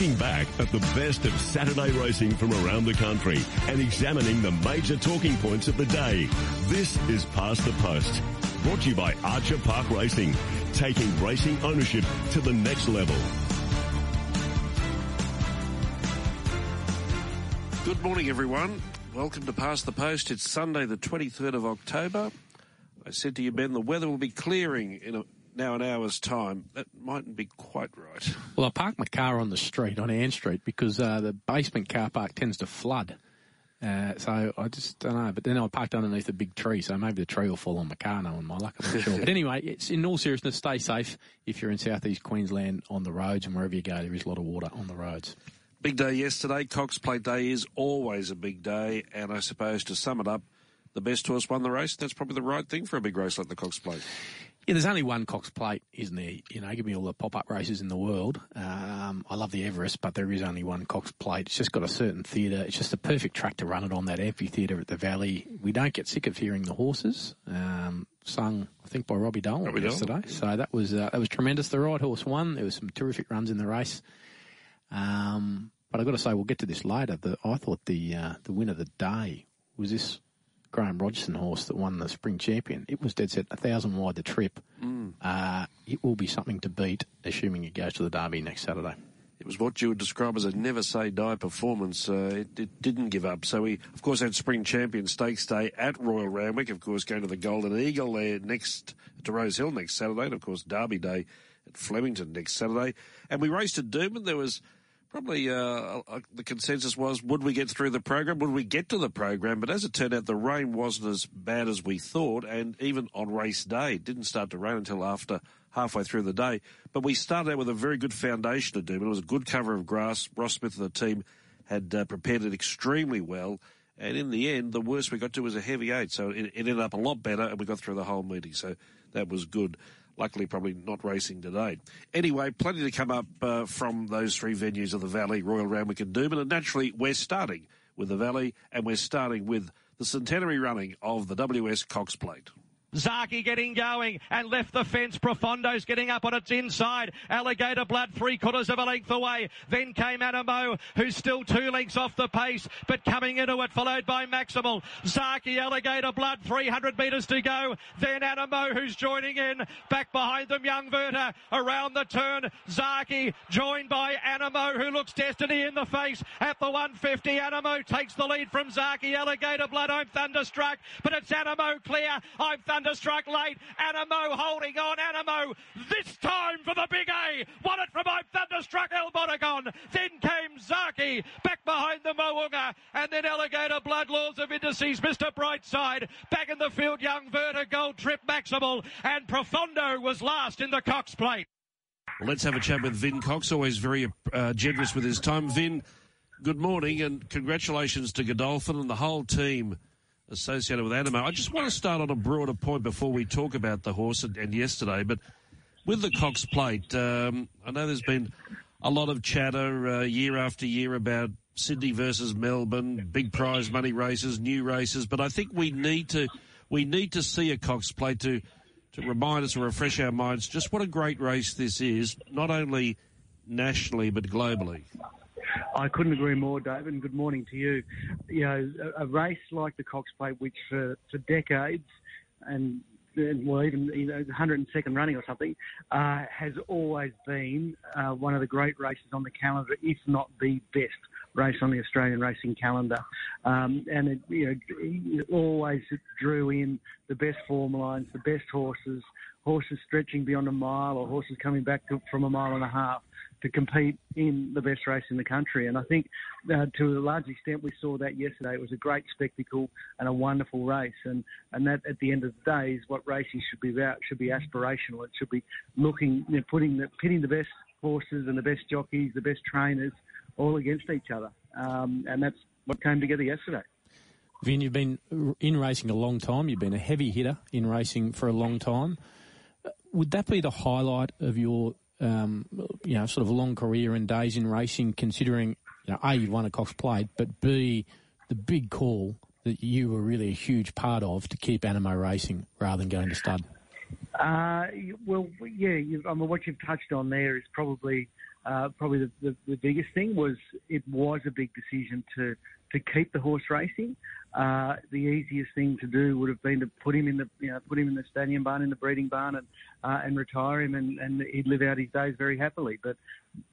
looking back at the best of Saturday racing from around the country and examining the major talking points of the day. This is Past the Post, brought to you by Archer Park Racing, taking racing ownership to the next level. Good morning, everyone. Welcome to Past the Post. It's Sunday, the 23rd of October. I said to you, Ben, the weather will be clearing in a, now an hour's time. That mightn't be quite right. Well, I parked my car on the street, on Ann Street, because uh, the basement car park tends to flood. Uh, so I just don't know. But then I parked underneath a big tree, so maybe the tree will fall on my car. No, on my luck, I'm not sure. but anyway, it's in all seriousness, stay safe if you're in southeast Queensland on the roads and wherever you go. There is a lot of water on the roads. Big day yesterday. Cox Plate Day is always a big day, and I suppose to sum it up, the best horse won the race. That's probably the right thing for a big race like the Cox Plate. Yeah, there's only one Cox Plate, isn't there? You know, give me all the pop-up races in the world. Um, I love the Everest, but there is only one Cox Plate. It's just got a certain theatre. It's just a perfect track to run it on that amphitheatre at the Valley. We don't get sick of hearing the horses um, sung, I think, by Robbie Dolan Robbie yesterday. Dolan. So that was uh, that was tremendous. The right horse won. There was some terrific runs in the race. Um, but I've got to say, we'll get to this later. The, I thought the uh, the win of the day was this Graeme Rogerson horse that won the spring champion. It was dead set a thousand wide the trip. Uh, it will be something to beat, assuming it goes to the Derby next Saturday. It was what you would describe as a never say die performance. Uh, it, it didn't give up. So we, of course, had Spring Champion Stakes Day at Royal Randwick. Of course, going to the Golden Eagle there next to Rose Hill next Saturday. And of course, Derby Day at Flemington next Saturday. And we raced at Doomben. There was probably uh, uh, the consensus was would we get through the program? Would we get to the program? But as it turned out, the rain wasn't as bad as we thought. And even on race day, it didn't start to rain until after halfway through the day. But we started out with a very good foundation to do. But It was a good cover of grass. Ross Smith and the team had uh, prepared it extremely well. And in the end, the worst we got to was a heavy eight. So it, it ended up a lot better, and we got through the whole meeting. So that was good. Luckily, probably not racing today. Anyway, plenty to come up uh, from those three venues of the Valley, Royal Randwick and Doomben. And naturally, we're starting with the Valley, and we're starting with the centenary running of the WS Cox Plate. Zaki getting going and left the fence. Profondo's getting up on its inside. Alligator Blood three quarters of a length away. Then came Anamoe, who's still two lengths off the pace, but coming into it, followed by Maximal. Zaki, Alligator Blood, 300 metres to go. Then Anamoe, who's joining in. Back behind them, Young Werther. Around the turn, Zaki, joined by Anamoe, who looks Destiny in the face at the 150. Anamoe takes the lead from Zaki. Alligator Blood, I'm thunderstruck, but it's Anamoe clear. I'm thunderstruck late. Anamoe holding on. Anamoe this time for the big A. Won it from I'm thunderstruck El Bodegon. Then came Zaki back behind the Mo'unga. And then Alligator Blood Laws of Indices. Mr. Brightside back in the field. Young Werther Gold Trip Maximal. And Profondo was last in the Cox Plate. Let's have a chat with Vin Cox, always very uh, generous with his time. Vin, good morning and congratulations to Godolphin and the whole team associated with Anamoe. I just want to start on a broader point before we talk about the horse and, and yesterday, but with the Cox Plate, um, I know there's been a lot of chatter uh, year after year about Sydney versus Melbourne, big prize money races, new races, but I think we need to we need to see a Cox Plate to to remind us and refresh our minds just what a great race this is, not only nationally but globally. I couldn't agree more, David, and good morning to you. You know, a, a race like the Cox Plate, which for, for decades and well, even you know, 102nd running or something, uh, has always been uh, one of the great races on the calendar, if not the best race on the Australian racing calendar. Um, and it, you know, it always drew in the best form lines, the best horses, horses stretching beyond a mile or horses coming back to, from a mile and a half to compete in the best race in the country. And I think uh, to a large extent we saw that yesterday. It was a great spectacle and a wonderful race. And, and that at the end of the day is what racing should be about. It should be aspirational. It should be looking, you know, putting the, pitting the best horses and the best jockeys, the best trainers all against each other. Um, and that's what came together yesterday. Vin, you've been in racing a long time. You've been a heavy hitter in racing for a long time. Would that be the highlight of your um, you know, sort of a long career and days in racing, considering, you know, A, you won a Cox Plate, but B, the big call that you were really a huge part of to keep Anamoe racing rather than going to stud? Uh, well, yeah, you, I mean, what you've touched on there is probably uh, probably the, the, the, biggest thing was it was a big decision to to keep the horse racing. Uh, the easiest thing to do would have been to put him in the you know put him in the stadium barn in the breeding barn and uh, and retire him and, and he'd live out his days very happily. But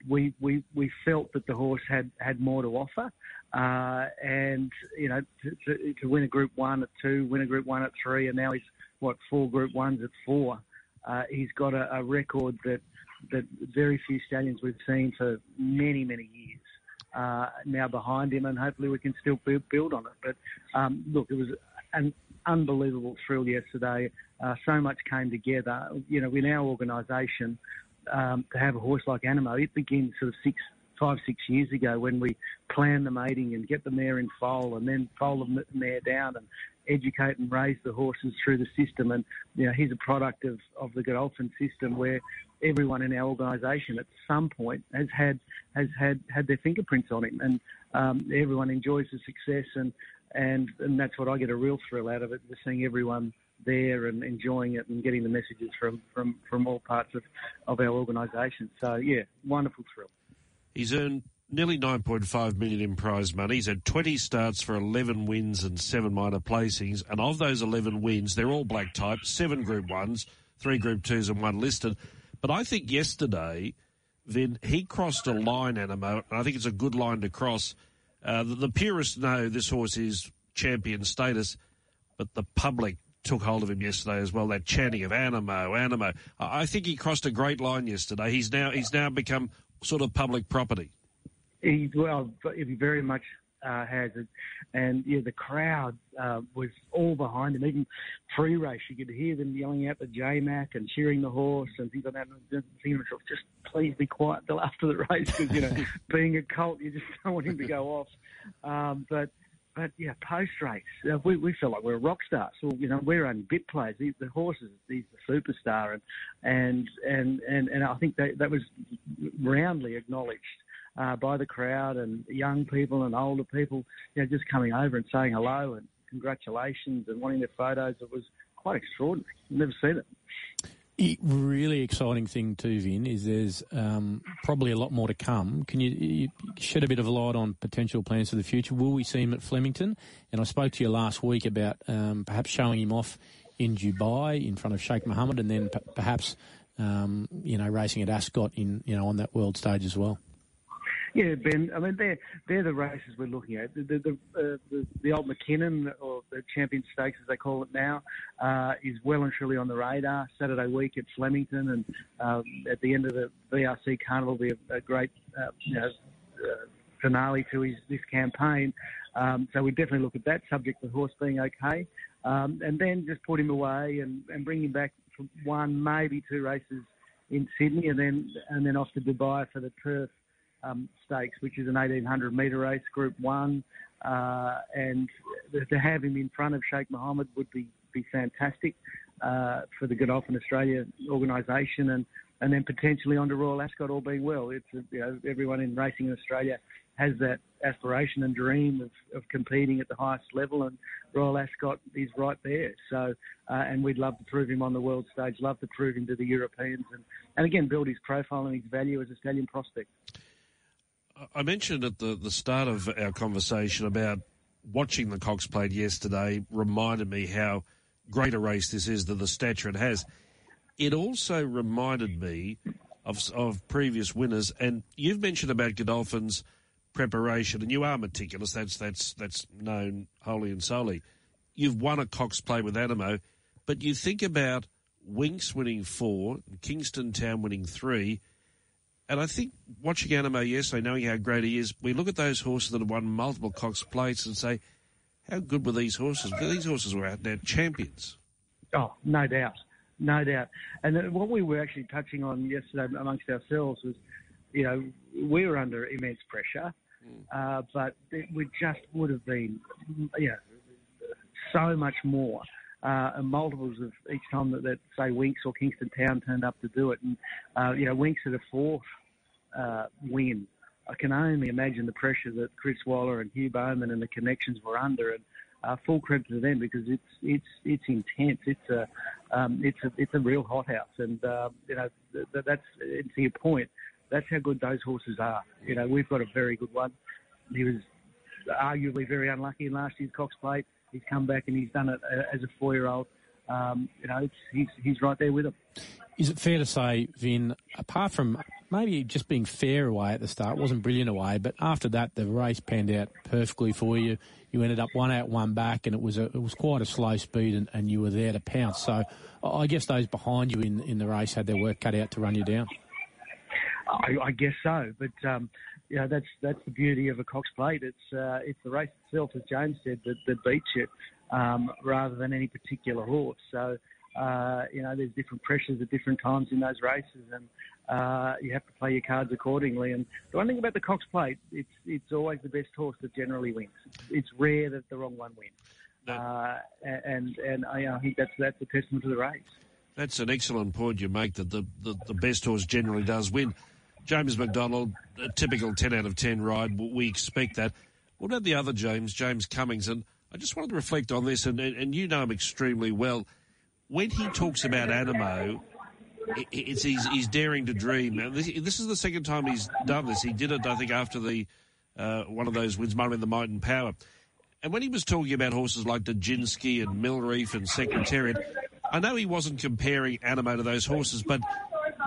we we we felt that the horse had had more to offer. Uh, and you know, to, to, to, win a Group One at two, win a Group One at three, and now he's what four Group Ones at four. Uh, he's got a, a, record that that very few stallions we've seen for many many years. Uh, now behind him, and hopefully we can still build, on it. But um, look, it was an unbelievable thrill yesterday. Uh, so much came together. You know, in our organisation, um, to have a horse like Anamoe, it begins sort of six five, six years ago when we plan the mating and get the mare in foal and then foal the mare down and educate and raise the horses through the system. And, you know, he's a product of, of the Godolphin system where everyone in our organisation at some point has had, has had, had their fingerprints on him. And um, everyone enjoys the success and, and, and that's what I get a real thrill out of it, just seeing everyone there and enjoying it and getting the messages from, from, from all parts of, of our organisation. So, yeah, wonderful thrill. He's earned nearly 9.5 million in prize money. He's had 20 starts for 11 wins and seven minor placings. And of those 11 wins, they're all black type, seven group ones, three group twos and one listed. But I think yesterday, then he crossed a line, Anamoe, and I think it's a good line to cross. Uh, the, the purists know this horse is champion status, but the public took hold of him yesterday as well. That chanting of Anamoe, Anamoe. I think he crossed a great line yesterday. He's now he's now become sort of public property? He, well, very much uh, has it. And yeah, the crowd uh, was all behind him. Even pre-race, you could hear them yelling out the J-Mac and cheering the horse and things like that. And thinking myself, just please be quiet till after the race because you know, being a colt, you just don't want him to go off. Um, but but yeah, post race, uh, we, we felt like we're rock stars. Well, you know, we're only bit players. He, the horse is he's the superstar, and and and and, and I think that that was roundly acknowledged uh, by the crowd and young people and older people. You know, just coming over and saying hello and congratulations and wanting their photos. It was quite extraordinary. Never seen it really exciting thing too, Vin, is there's um, probably a lot more to come. Can you, you, shed a bit of light on potential plans for the future? Will we see him at Flemington? And I spoke to you last week about um, perhaps showing him off in Dubai in front of Sheikh Mohammed, and then p- perhaps um, you know racing at Ascot in you know on that world stage as well. Yeah, Ben. I mean, they're they're the races we're looking at. The the uh, the, the, old Mackinnon or the Champion Stakes, as they call it now, uh, is well and truly on the radar. Saturday week at Flemington, and um, at the end of the VRC Carnival, will be a, a great uh, you know, uh, finale to his this campaign. Um, so we definitely look at that, subject the horse being okay, um, and then just put him away and, and bring him back for one, maybe two races in Sydney, and then and then off to Dubai for the turf um, stakes, which is an 1800 metre race, Group One, uh, and to have him in front of Sheikh Mohammed would be be fantastic uh, for the Godolphin Australia organisation, and and then potentially on to Royal Ascot, all being well. It's you know everyone in racing in Australia has that aspiration and dream of, of competing at the highest level, and Royal Ascot is right there. So, uh, and we'd love to prove him on the world stage, love to prove him to the Europeans, and, and again build his profile and his value as a stallion prospect. I mentioned at the, the start of our conversation about watching the Cox Plate yesterday reminded me how great a race this is, that the stature it has. It also reminded me of, of previous winners, and you've mentioned about Godolphin's preparation, and you are meticulous. That's that's that's known wholly and solely. You've won a Cox Plate with Anamoe, but you think about Winx winning four, Kingston Town winning three, and I think watching Anamoe yesterday, knowing how great he is, we look at those horses that have won multiple Cox plates and say, how good were these horses? These horses were out there champions. Oh, no doubt. No doubt. And what we were actually touching on yesterday amongst ourselves was, you know, we were under immense pressure, mm. uh, but it would just would have been, you know, so much more. Uh, multiples of each time that, that, say Winx or Kingston Town turned up to do it. And uh, you know, Winx at a fourth uh, win. I can only imagine the pressure that Chris Waller and Hugh Bowman and the connections were under, and uh, full credit to them because it's it's it's intense. It's a um, it's a it's a real hothouse, and uh, you know th- that's to your point. that's how good those horses are. You know, we've got a very good one. He was arguably very unlucky in last year's Cox Plate. He's come back and he's done it uh, as a four-year-old. Um, you know, he's he's right there with him. Is it fair to say, Vin, apart from maybe just being fair away at the start, wasn't brilliant away, but after that the race panned out perfectly for you. You ended up one out, one back, and it was a, it was quite a slow speed, and, and you were there to pounce. So I guess those behind you in in the race had their work cut out to run you down. I, I guess so, but um, you know that's that's the beauty of a Cox Plate. It's uh, it's the race itself, as James said, that, that beats you, um, rather than any particular horse. So uh, you know there's different pressures at different times in those races, and uh, you have to play your cards accordingly. And the one thing about the Cox Plate, it's it's always the best horse that generally wins. It's rare that the wrong one wins. No. Uh, and and I, I think that's that's a testament to the race. That's an excellent point you make that the, the, the best horse generally does win. James McDonald, a typical 10 out of 10 ride. We expect that. What about the other James, James Cummings? And I just wanted to reflect on this, and, and you know him extremely well. When he talks about Anamoe, it's he's, he's daring to dream. Now, this, this, is the second time he's done this. He did it, I think, after the uh, one of those wins, Murray in the Might and Power. And when he was talking about horses like Nijinsky and Mill Reef and Secretariat, I know he wasn't comparing Anamoe to those horses, but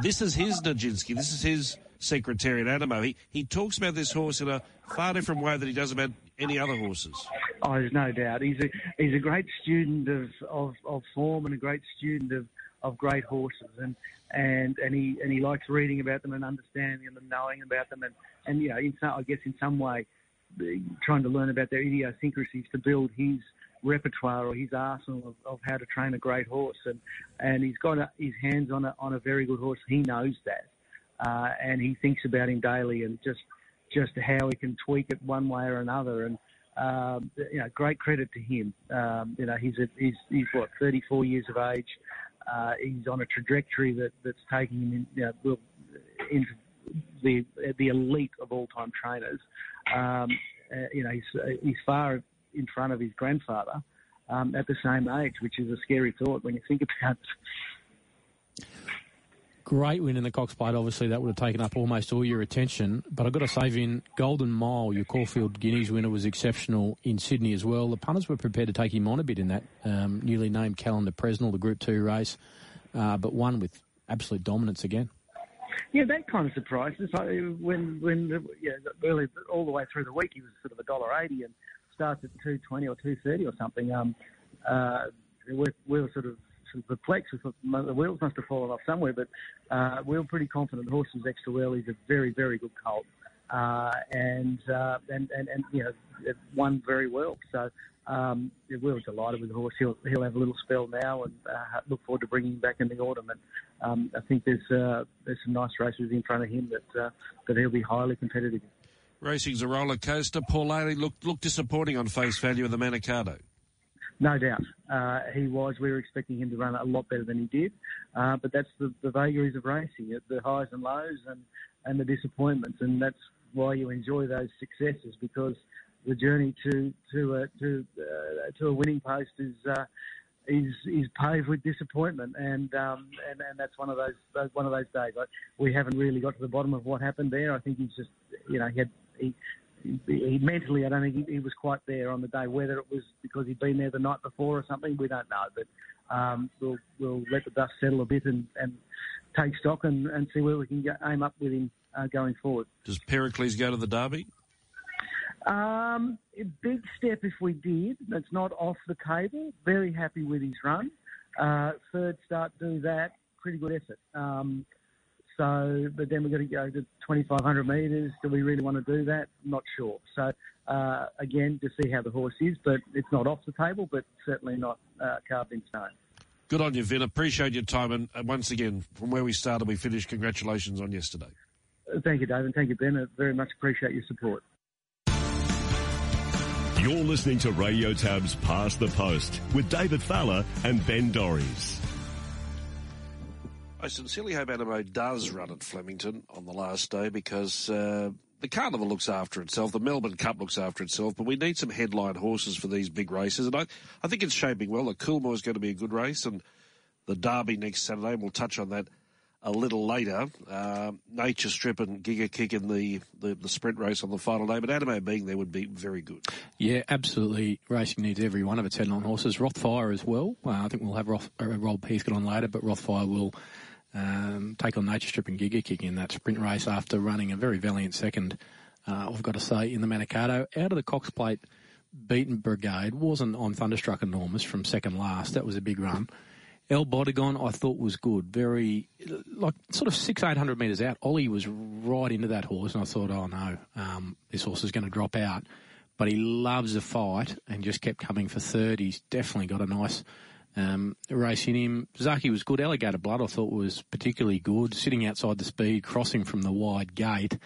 this is his Nijinsky. This is his Secretariat Anamoe. He, he talks about this horse in a far different way than he does about any other horses. Oh, there's no doubt. He's a he's a great student of, of, of form and a great student of, of great horses, and and and he and he likes reading about them and understanding them and knowing about them, and and you know, in some, I guess in some way, uh, trying to learn about their idiosyncrasies to build his repertoire or his arsenal of, of how to train a great horse, and and he's got a, his hands on a on a very good horse. He knows that, uh, and he thinks about him daily and just just how he can tweak it one way or another. And um, you know, great credit to him. Um, you know, he's a, he's he's what 34 years of age. Uh, he's on a trajectory that that's taking him in, you know, into the the elite of all time trainers. Um, uh, you know, he's he's far in front of his grandfather um, at the same age, which is a scary thought when you think about it. Great win in the Cox Plate. Obviously, that would have taken up almost all your attention. But I've got to say, in Golden Mile, your Caulfield Guineas winner was exceptional in Sydney as well. The punters were prepared to take him on a bit in that um, newly named Calendar Presnell, the Group 2 race, uh, but won with absolute dominance again. Yeah, that kind of surprised us. When, when, yeah, early, all the way through the week, he was sort of a dollar eighty, and starts at 220 or 230 or something, um, uh, we, we were sort of, sort of perplexed. The wheels must have fallen off somewhere, but uh, we were pretty confident the horse was extra well. He's a very, very good colt. Uh, and, uh, and and and you know it won very well. So um, we were delighted with the horse. He'll he'll have a little spell now, and uh, look forward to bringing him back in the autumn. And um, I think there's uh, there's some nice races in front of him that uh, that he'll be highly competitive. Racing's a roller coaster. Paul Laney looked looked disappointing on face value of the Manikato. No doubt, uh, he was. We were expecting him to run a lot better than he did, uh, but that's the, the vagaries of racing: the highs and lows, and and the disappointments, and that's why you enjoy those successes because the journey to to a, to uh, to a winning post is uh, is is paved with disappointment, and um, and and that's one of those, those one of those days. Like, we haven't really got to the bottom of what happened there. I think he's just you know he had he, he, mentally, I don't think he, he, was quite there on the day. Whether it was because he'd been there the night before or something, we don't know. But um, we'll we'll let the dust settle a bit and, and take stock and, and see where we can get, aim up with him uh, going forward. Does Pericles go to the Derby? Um, a big step if we did. That's not off the table. Very happy with his run. Uh, third start, do that. Pretty good effort. Um, so, but then we've got to go to 2,500 metres. Do we really want to do that? Not sure. So, uh, again, to see how the horse is, but it's not off the table, but certainly not uh, carved in stone. Good on you, Vin. Appreciate your time. And once again, from where we started, we finished. Congratulations on yesterday. Thank you, David. Thank you, Ben. I very much appreciate your support. You're listening to Radio Tab's Past the Post with David Fowler and Ben Dorries. I sincerely hope Anamoe does run at Flemington on the last day because uh, the carnival looks after itself, the Melbourne Cup looks after itself, but we need some headline horses for these big races. And I, I think it's shaping well. The Coolmore is going to be a good race, and the Derby next Saturday, we'll touch on that a little later. Uh, Nature Strip and Giga Kick in the, the, the, sprint race on the final day, but Anamoe being there would be very good. Yeah, absolutely. Racing needs every one of its headline horses. Rothfire as well. Uh, I think we'll have Roth, uh, Rob Heathcote on later, but Rothfire will um, take on Nature Strip and Giga Kick in that sprint race after running a very valiant second, uh, I've got to say, in the Manikato. Out of the Cox Plate, beaten Brigade wasn't on Thunderstruck enormous from second last. That was a big run. El Bodegon, I thought was good. Very, like, sort of six, eight hundred metres out. Ollie was right into that horse, and I thought, oh no, um, this horse is going to drop out. But he loves a fight and just kept coming for third. He's definitely got a nice um, race in him. Zaki was good. Alligator Blood, I thought, was particularly good. Sitting outside the speed, crossing from the wide gate,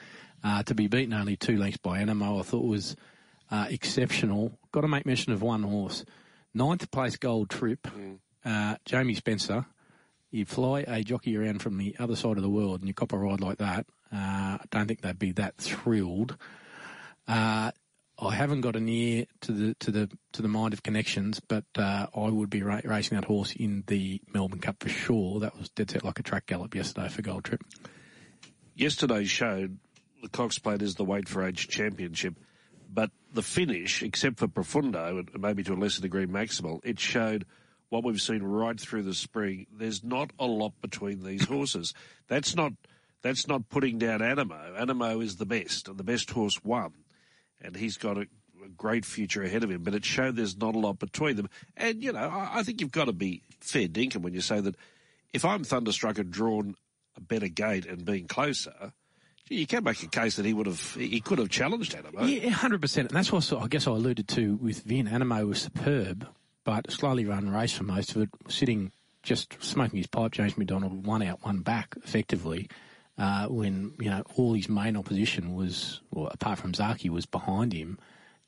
uh, to be beaten only two lengths by Anamoe, I thought was uh, exceptional. Got to make mention of one horse. Ninth place gold trip. Mm uh, Jamie Spencer, you fly a jockey around from the other side of the world and you cop a ride like that, uh, I don't think they'd be that thrilled. I haven't got an ear to the to the to the mind of connections, but uh, I would be ra- racing that horse in the Melbourne Cup for sure. That was dead set like a track gallop yesterday for Gold Trip. Yesterday's showed the Cox Plate is the weight for age championship, but the finish, except for Profondo and maybe to a lesser degree Maximal, it showed what we've seen right through the spring, there's not a lot between these horses. That's not that's not putting down Anamoe. Anamoe is the best, and the best horse won, and he's got a, a great future ahead of him. But it showed there's not a lot between them, and you know I, I think you've got to be fair dinkum when you say that. If I'm thunderstruck and drawn a better gate and being closer, you can make a case that he would have, he could have challenged Anamoe. Yeah, hundred percent, and that's what I guess I alluded to with Vin. Anamoe was superb, but slowly run race for most of it, sitting just smoking his pipe. James McDonald one out, one back, effectively. Uh, when you know all his main opposition was, well, apart from Zaki, was behind him,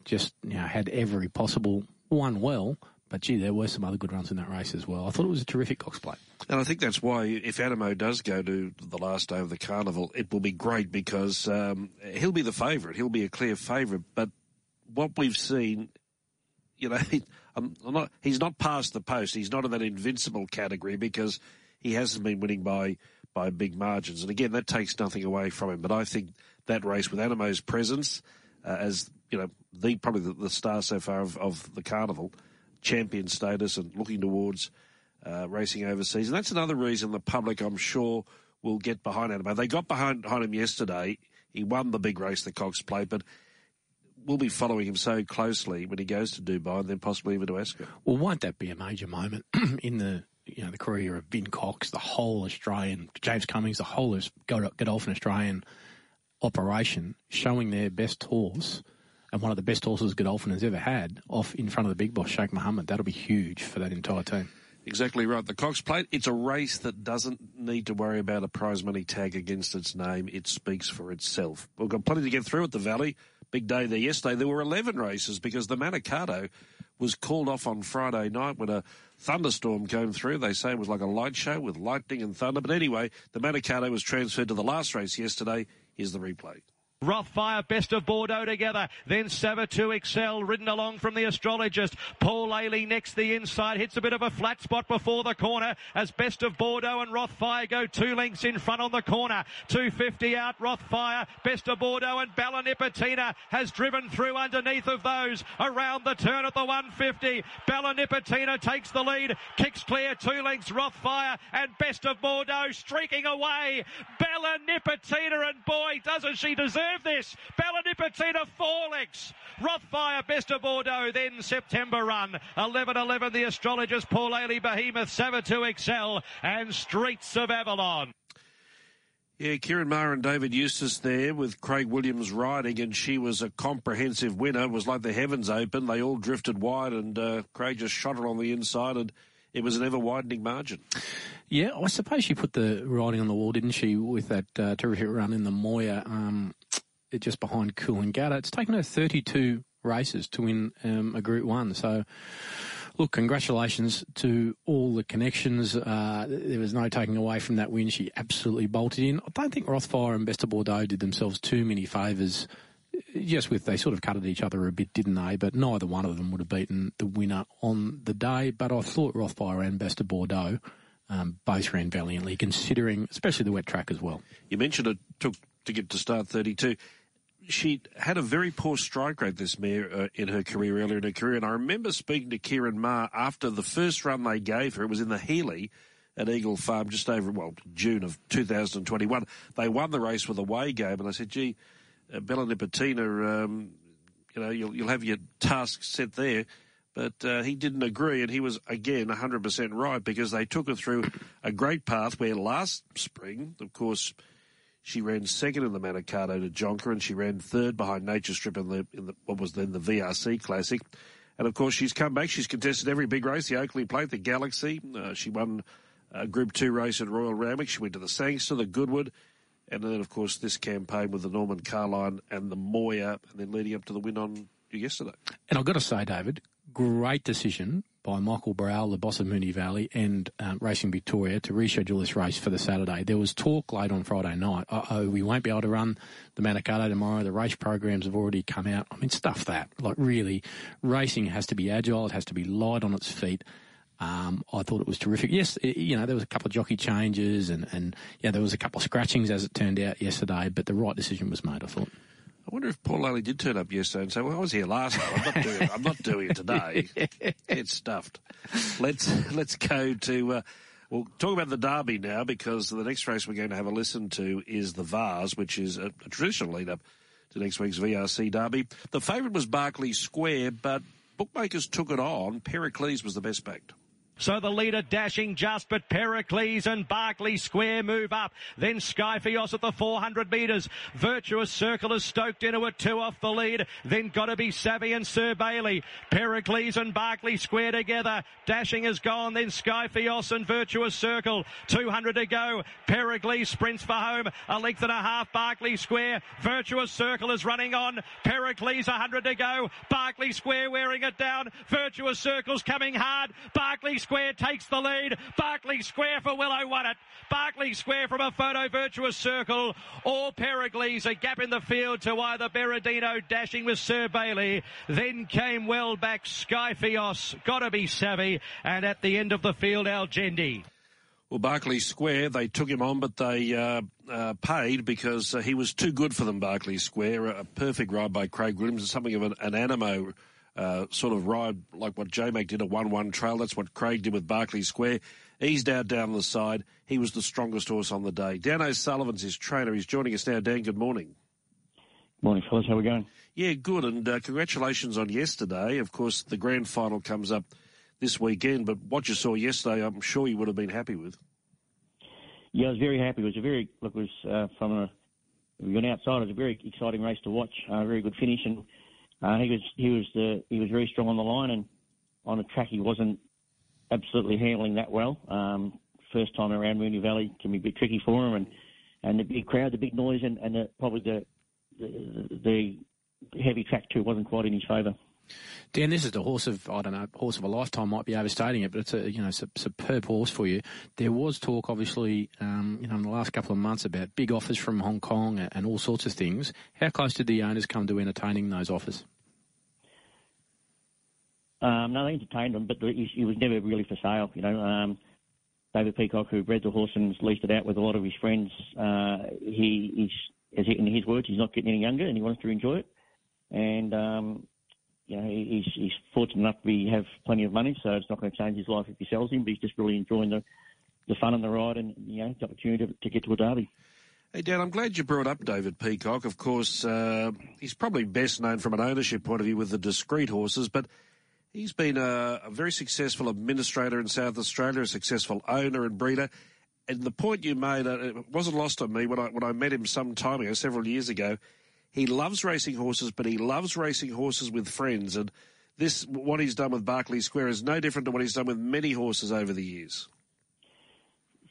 just you know had every possible one well. But gee, there were some other good runs in that race as well. I thought it was a terrific Cox. And I think that's why if Anamoe does go to the last day of the carnival, it will be great because um, he'll be the favourite. He'll be a clear favourite. But what we've seen, you know, I'm, I'm not, he's not past the post. He's not in that invincible category because he hasn't been winning by by big margins. And again, that takes nothing away from him. But I think that race with Anamoe's presence uh, as you know the probably the, the star so far of, of, the carnival, champion status, and looking towards uh, racing overseas. And that's another reason the public, I'm sure, will get behind Anamoe. They got behind, behind him yesterday. He won the big race, the Cox Plate, but we'll be following him so closely when he goes to Dubai and then possibly even to Ascot. Well, won't that be a major moment in the you know the career of Vin Cox, the whole Australian James Cummings, the whole Godolphin Australian operation, showing their best horse and one of the best horses Godolphin has ever had off in front of the big boss Sheikh Mohammed. That'll be huge for that entire team. Exactly right. The Cox Plate, it's a race that doesn't need to worry about a prize money tag against its name. It speaks for itself. We've got plenty to get through at the Valley big day there yesterday. There were 11 races because the Manikato was called off on Friday night when a thunderstorm came through. They say it was like a light show with lightning and thunder. But anyway, the Manikato was transferred to the last race yesterday. Here's the replay. Rothfire, best of Bordeaux together. Then Savatu Excel, ridden along from the astrologist. Paul Ailey next the inside, hits a bit of a flat spot before the corner as best of Bordeaux and Rothfire go two lengths in front on the corner. 250 out, Rothfire, best of Bordeaux and Bella Nipotina has driven through underneath of those around the turn at the 150. Bella Nipotina takes the lead, kicks clear two lengths, Rothfire and best of Bordeaux streaking away. Bella Nipotina and boy, doesn't she deserve deserve this. Nipotina, four legs. Rothfire, best of Bordeaux, then September run. 11-11, the astrologist Paul Ailey, Behemoth, Savatu Excel, and Streets of Avalon. Yeah, Kieran Maher and David Eustace there with Craig Williams riding, and she was a comprehensive winner. It was like the heavens open. They all drifted wide, and uh, Craig just shot her on the inside, and it was an ever widening margin. Yeah, I suppose she put the writing on the wall, didn't she, with that uh, terrific run in the Moir, um, just behind Coolangatta. It's taken her 32 races to win um, a Group 1. So, look, congratulations to all the connections. Uh, there was no taking away from that win. She absolutely bolted in. I don't think Rothfire and Best of Bordeaux did themselves too many favours yes, with they sort of cut at each other a bit, didn't they? But neither one of them would have beaten the winner on the day. But I thought Rothfire and Best of Bordeaux um, both ran valiantly, considering especially the wet track as well. You mentioned it took to get to start 32. She had a very poor strike rate, this mare, uh, in her career, earlier in her career. And I remember speaking to Kieran Maher after the first run they gave her. It was in the Healy at Eagle Farm just over, well, June of 2021. They won the race with a way game. And I said, gee, uh, Bella Nipotina, um, you know, you'll, you'll have your task set there. But uh, he didn't agree, and he was again 100% right because they took her through a great path where last spring, of course, she ran second in the Manikato to Jonker, and she ran third behind Nature Strip in the, in the what was then the VRC Classic. And of course, she's come back. She's contested every big race: the Oakley Plate, the Galaxy. Uh, she won a Group Two race at Royal Randwick. She went to the Sangster, the Goodwood, and then of course this campaign with the Norman Carlyon and the Moir, and then leading up to the win on yesterday. And I've got to say, David, great decision by Michael Browell, the boss of Moonee Valley, and um, Racing Victoria to reschedule this race for the Saturday. There was talk late on Friday night, oh, we won't be able to run the Manikato tomorrow. The race programs have already come out. I mean, stuff that. Like, really, racing has to be agile. It has to be light on its feet. Um, I thought it was terrific. Yes, it, you know, there was a couple of jockey changes and, and, yeah, there was a couple of scratchings as it turned out yesterday, but the right decision was made, I thought. I wonder if Paul only did turn up yesterday and say, "Well, I was here last time. I'm not doing it. I'm not doing it today." Get stuffed. Let's let's go to. Uh, we'll talk about the Derby now because the next race we're going to have a listen to is the Vase, which is a, a traditional lead up to next week's VRC Derby. The favourite was Berkeley Square, but bookmakers took it on. Pericles was the best backed. So the leader dashing just, but Pericles and Berkeley Square move up. Then Skyfios at the 400 metres. Virtuous Circle is stoked into it, two off the lead. Then got to be Savvy and Sir Bailey. Pericles and Berkeley Square together. Dashing is gone. Then Skyfios and Virtuous Circle. 200 to go. Pericles sprints for home. A length and a half. Berkeley Square. Virtuous Circle is running on. Pericles 100 to go. Berkeley Square wearing it down. Virtuous Circle's coming hard. Berkeley Square takes the lead. Berkeley Square for Willow won it. Berkeley Square from a photo virtuous circle. All Pericles a gap in the field to either Berardino dashing with Sir Bailey. Then came well back Skyfios. Gotta be savvy. And at the end of the field, Algendi. Well, Berkeley Square, they took him on, but they uh, uh, paid because uh, he was too good for them, Berkeley Square. A perfect ride by Craig Williams, something of an, an Anamoe uh, sort of ride like what J Mac did a 1 1 trail. That's what Craig did with Berkeley Square. Eased out down the side. He was the strongest horse on the day. Dan O'Sullivan's his trainer. He's joining us now. Dan, good morning. Morning, fellas. How are we going? Yeah, good. And uh, congratulations on yesterday. Of course, the grand final comes up this weekend, but what you saw yesterday, I'm sure you would have been happy with. Yeah, I was very happy. It was a very, look, it was uh, from a, we went outside, it was a very exciting race to watch. A uh, very good finish. And uh, he was he was uh, he was very strong on the line, and on the track he wasn't absolutely handling that well. Um, first time around Moonee Valley can be a bit tricky for him, and and the big crowd, the big noise, and, and the, probably the, the the heavy track too wasn't quite in his favour. Dan, this is the horse of I don't know, horse of a lifetime might be overstating it, but it's a you know superb horse for you. There was talk, obviously, um, you know, in the last couple of months about big offers from Hong Kong and, all sorts of things. How close did the owners come to entertaining those offers? Um, no, they entertained them, but he, was never really for sale. You know, um, David Peacock, who bred the horse and leased it out with a lot of his friends, uh, he, he's, in his words, he's not getting any younger, and he wants to enjoy it. And um, you know, he's, he's fortunate enough to be, have plenty of money, so it's not going to change his life if he sells him. But he's just really enjoying the the fun and the ride, and you know, the opportunity to, to get to a derby. Hey, Dan, I'm glad you brought up David Peacock. Of course, uh, he's probably best known from an ownership point of view with the discreet horses, but he's been a, a very successful administrator in South Australia, a successful owner and breeder. And the point you made, uh, it wasn't lost on me when I, when I met him some time ago, several years ago. He loves racing horses, but he loves racing horses with friends. And this, what he's done with Berkeley Square, is no different to what he's done with many horses over the years.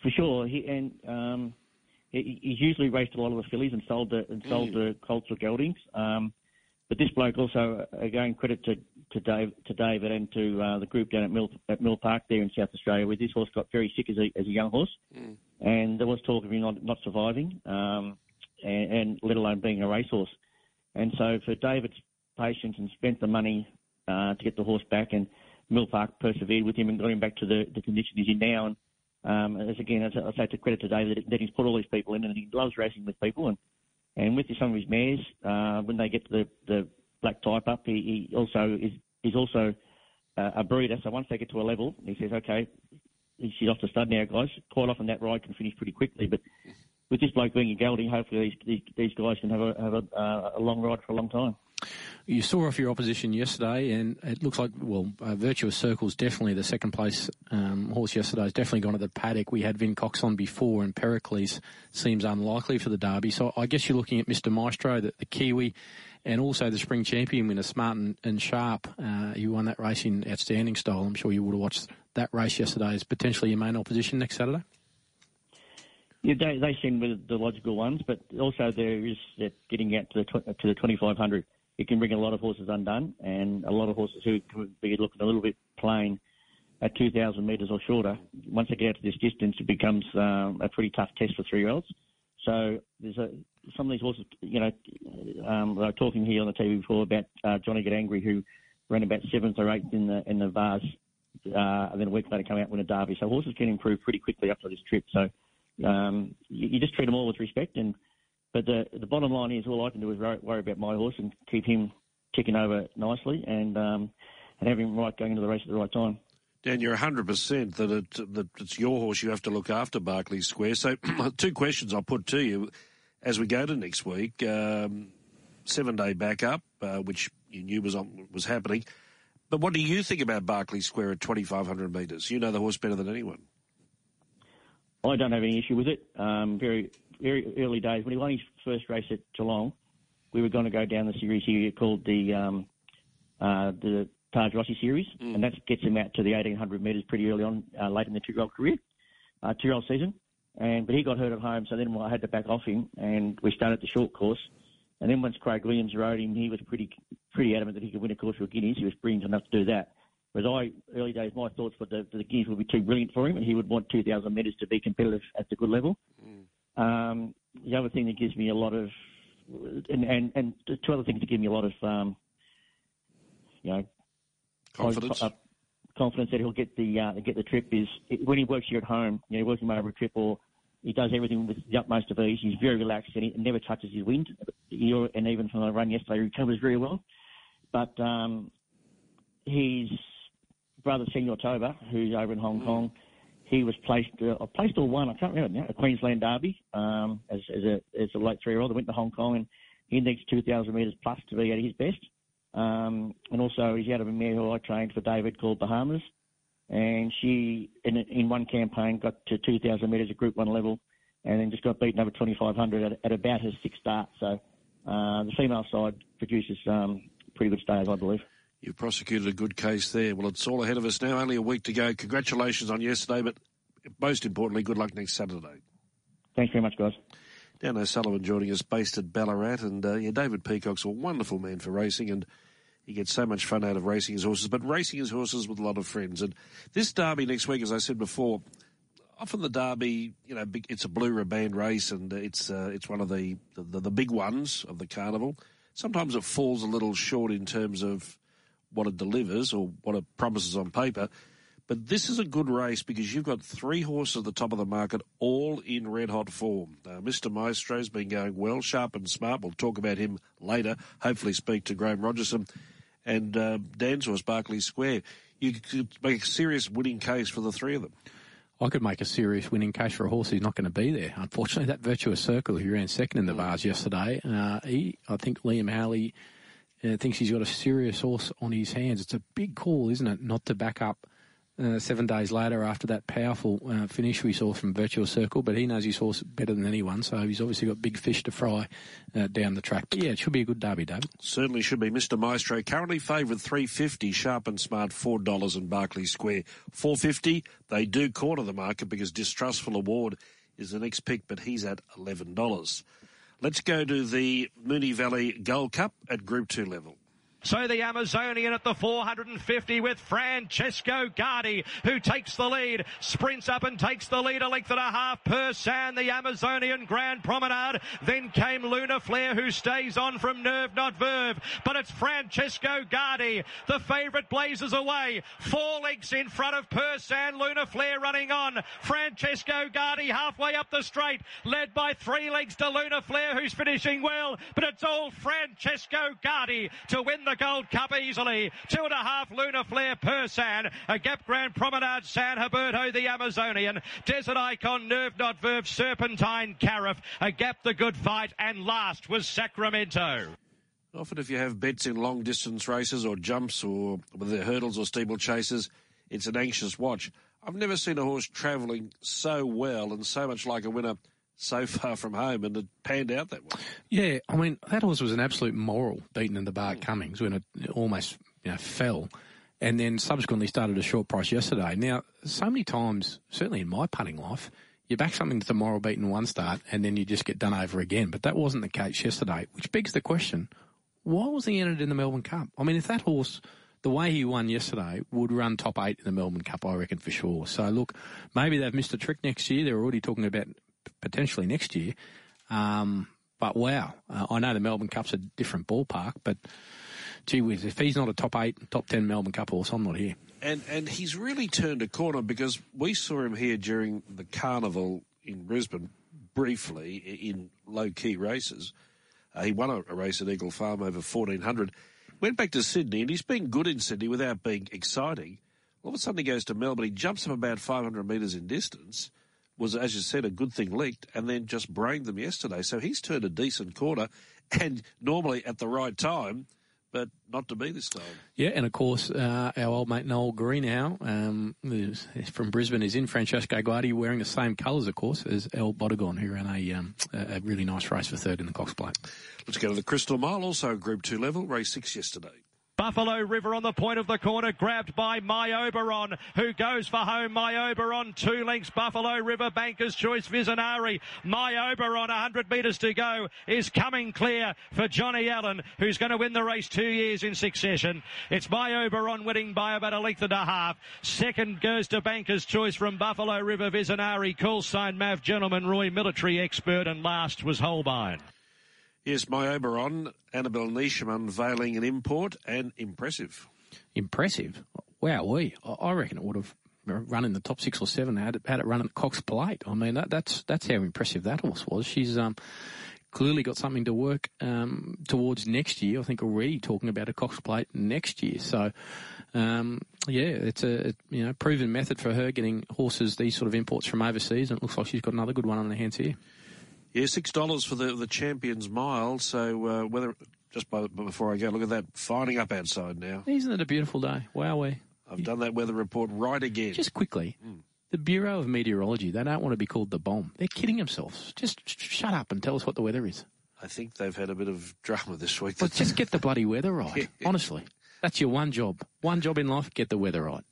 For sure, he and um, he, he's usually raced a lot of the fillies and sold the and sold mm. the colts or geldings. Um, but this bloke also, again, credit to to, Dave, to David and to uh, the group down at Mill, at Mill Park there in South Australia, where this horse got very sick as a, as a young horse, mm. and there was talk of him not, not surviving. Um, and, and let alone being a racehorse. And so for David's patience and spent the money uh, to get the horse back, and Mill Park persevered with him and got him back to the, the condition he's in now. And um, as again, as I say, to credit to David that, he's put all these people in, and he loves racing with people, and and with some of his mares, uh, when they get to the, the black type up, he, he also is he's also uh, a breeder. So once they get to a level, he says, okay, she's off the stud now, guys. Quite often that ride can finish pretty quickly, but with this bloke being a gelding, hopefully these, these, guys can have a have a, uh, a long ride for a long time. You saw off your opposition yesterday, and it looks like, well, uh, Virtuous Circle's definitely the second place um, horse yesterday. Has definitely gone to the paddock. We had Vin Cox on before, and Pericles seems unlikely for the Derby. So I guess you're looking at Mr. Maestro, the, the Kiwi, and also the spring champion winner, Smart and, and Sharp. Uh, he won that race in outstanding style. I'm sure you would have watched that race yesterday as potentially your main opposition next Saturday. Yeah, they, they seem the logical ones, but also there is that getting out to the to the 2500 it can bring a lot of horses undone and a lot of horses who could be looking a little bit plain at 2,000 metres or shorter. Once they get out to this distance, it becomes um, a pretty tough test for three-year-olds. So there's a, some of these horses, you know, um, I was talking here on the TV before about uh, Johnny Get Angry, who ran about seventh or eighth in the in the Vase, uh, and then a week later come out and win a Derby. So horses can improve pretty quickly after this trip. So um, you, you just treat them all with respect and but the the bottom line is all I can do is worry about my horse and keep him ticking over nicely and um, and have him right going into the race at the right time. Dan, you're 100% that, it, that it's your horse you have to look after, Berkeley Square. So, two questions I'll put to you as we go to next week. Um, seven day backup, uh, which you knew was on, was happening. But what do you think about Berkeley Square at 2,500 metres? You know the horse better than anyone. I don't have any issue with it. Um, very very early days when he won his first race at Geelong, we were going to go down the series here called the um, uh, the Taj Rossi series, mm. and that gets him out to the 1800 metres pretty early on, uh, late in the two-year-old career, uh, two-year-old season. And but he got hurt at home, so then I had to back off him, and we started the short course. And then once Craig Williams rode him, he was pretty pretty adamant that he could win a course for Guineas. He was brilliant enough to do that. Whereas I, early days, my thoughts were the, the Guineas would be too brilliant for him, and he would want 2,000 metres to be competitive at the good level. Mm. Um, the other thing that gives me a lot of, and, and, and two other things that give me a lot of, um, you know, confidence. Uh, confidence that he'll get the uh, get the trip is when he works here at home. You know, working over a trip or he does everything with the utmost of ease. He's very relaxed and he never touches his wind. And even from the run yesterday, he recovers very well. But um, his brother, Senor Toba, who's over in Hong. Kong, he was placed uh, placed or won I can't remember now a Queensland Derby um, as, as a as a late three year old. They Went to Hong Kong and he indexed 2,000 metres plus to be at his best. Um, and also he's out of a mare who I trained for David called Bahamas, and she in in one campaign got to 2,000 metres at Group One level, and then just got beaten over 2,500 at, at about her sixth start. So uh, the female side produces um, pretty good stays, I believe. You've prosecuted a good case there. Well, it's all ahead of us now. Only a week to go. Congratulations on yesterday, but most importantly, good luck next Saturday. Thanks very much, guys. Dan O'Sullivan joining us, based at Ballarat, and uh, yeah, David Peacock's a wonderful man for racing, and he gets so much fun out of racing his horses, but racing his horses with a lot of friends. And this Derby next week, as I said before, often the Derby, you know, it's a blue riband race, and it's uh, it's one of the, the the big ones of the carnival. Sometimes it falls a little short in terms of what it delivers or what it promises on paper. But this is a good race because you've got three horses at the top of the market, all in red hot form. Uh, Mr. Maestro's been going well, sharp and smart. We'll talk about him later. Hopefully, speak to Graeme Rogerson and uh, Dan's horse, Berkeley Square. You could make a serious winning case for the three of them. I could make a serious winning case for a horse who's not going to be there. Unfortunately, that Virtuous Circle, who ran second in the Vase mm. yesterday, uh, he, I think Liam Howley uh, thinks he's got a serious horse on his hands. It's a big call, isn't it, not to back up uh, seven days later after that powerful uh, finish we saw from Virtual Circle, but he knows his horse better than anyone, so he's obviously got big fish to fry uh, down the track. But yeah, it should be a good derby, David. Certainly should be. Mr. Maestro currently favoured 350, sharp and smart $4 in Berkeley Square. 450, they do corner the market because Distrustful Award is the next pick, but he's at $11. Let's go to the Moonee Valley Gold Cup at Group 2 level. So the Amazonian at the 450 with Francesco Guardi, who takes the lead, sprints up and takes the lead a length and a half Persan, the Amazonian Grand Promenade. Then came Luna Flair, who stays on from Nerve Not Verve. But it's Francesco Guardi. The favourite blazes away. Four lengths in front of Persan. Luna Flair running on. Francesco Guardi halfway up the straight, led by three lengths to Luna Flair, who's finishing well. But it's all Francesco Guardi to win the Gold Cup easily. Two and a half Luna Flair Persan. A Gap Grand Promenade San Huberto, the Amazonian. Desert Icon, Nerve Not Verve, Serpentine, Cariff. A Gap the Good Fight. And last was Sacramento. Often, if you have bets in long distance races or jumps or whether hurdles or steeplechases, it's an anxious watch. I've never seen a horse travelling so well and so much like a winner so far from home, and it panned out that way. Yeah, I mean that horse was an absolute moral beaten in the Bart hmm. Cummings when it almost you know fell, and then subsequently started a short price yesterday. Now, so many times, certainly in my punting life, you back something to the moral beaten one start, and then you just get done over again. But that wasn't the case yesterday, which begs the question: why was he entered in the Melbourne Cup? I mean, if that horse, the way he won yesterday, would run top eight in the Melbourne Cup, I reckon for sure. So look, maybe they've missed a trick next year. They're already talking about potentially next year. Um, but wow, uh, I know the Melbourne Cup's a different ballpark, but gee whiz, if he's not a top eight, top ten Melbourne Cup horse, I'm not here. And and he's really turned a corner because we saw him here during the carnival in Brisbane briefly in low key races uh, he won a, race at Eagle Farm over 1400. Went back to Sydney, and he's been good in Sydney without being exciting. All of a sudden, he goes to Melbourne. He jumps up about 500 metres in distance. Was, as you said, a good thing leaked, and then just brained them yesterday. So he's turned a decent corner, and normally at the right time but not to be this time. Yeah, and of course, uh, our old mate Noel Greenow um, from Brisbane is in Francesco Guardi wearing the same colours, of course, as El Bodegon, who ran a, um, a really nice race for third in the Cox Plate. Let's go to the Crystal Mile, also Group 2 level, race 6 yesterday. Buffalo River on the point of the corner, grabbed by My Oberon, who goes for home. My Oberon, two lengths. Buffalo River, Banker's Choice, Visionary. My Oberon, 100 metres to go, is coming clear for Johnny Allen, who's going to win the race two years in succession. It's My Oberon winning by about a length and a half. Second goes to Banker's Choice from Buffalo River, Visionary, Call Sign Mav, Gentleman Roy, Military Expert, and last was Holbein. Yes, my Oberon, Annabelle Neasham unveiling an import and impressive. Impressive? Wow, we. I reckon it would have run in the top six or seven had it, had it run at Cox Plate. I mean, that, that's that's how impressive that horse was. She's um, clearly got something to work um, towards next year. I think already talking about a Cox Plate next year. So, um, yeah, it's a you know proven method for her getting horses these sort of imports from overseas, and it looks like she's got another good one on her hands here. Yeah, six dollars for the the Champions Mile. So uh, whether just by, before I go, look at that fining up outside now. Isn't it a beautiful day? Wow, we. I've done that weather report right again. Just quickly. Mm. The Bureau of Meteorology, they don't want to be called the bomb. They're kidding themselves. Just shut up and tell us what the weather is. I think they've had a bit of drama this week. But just get the bloody weather right. Honestly. That's your one job. One job in life, get the weather right.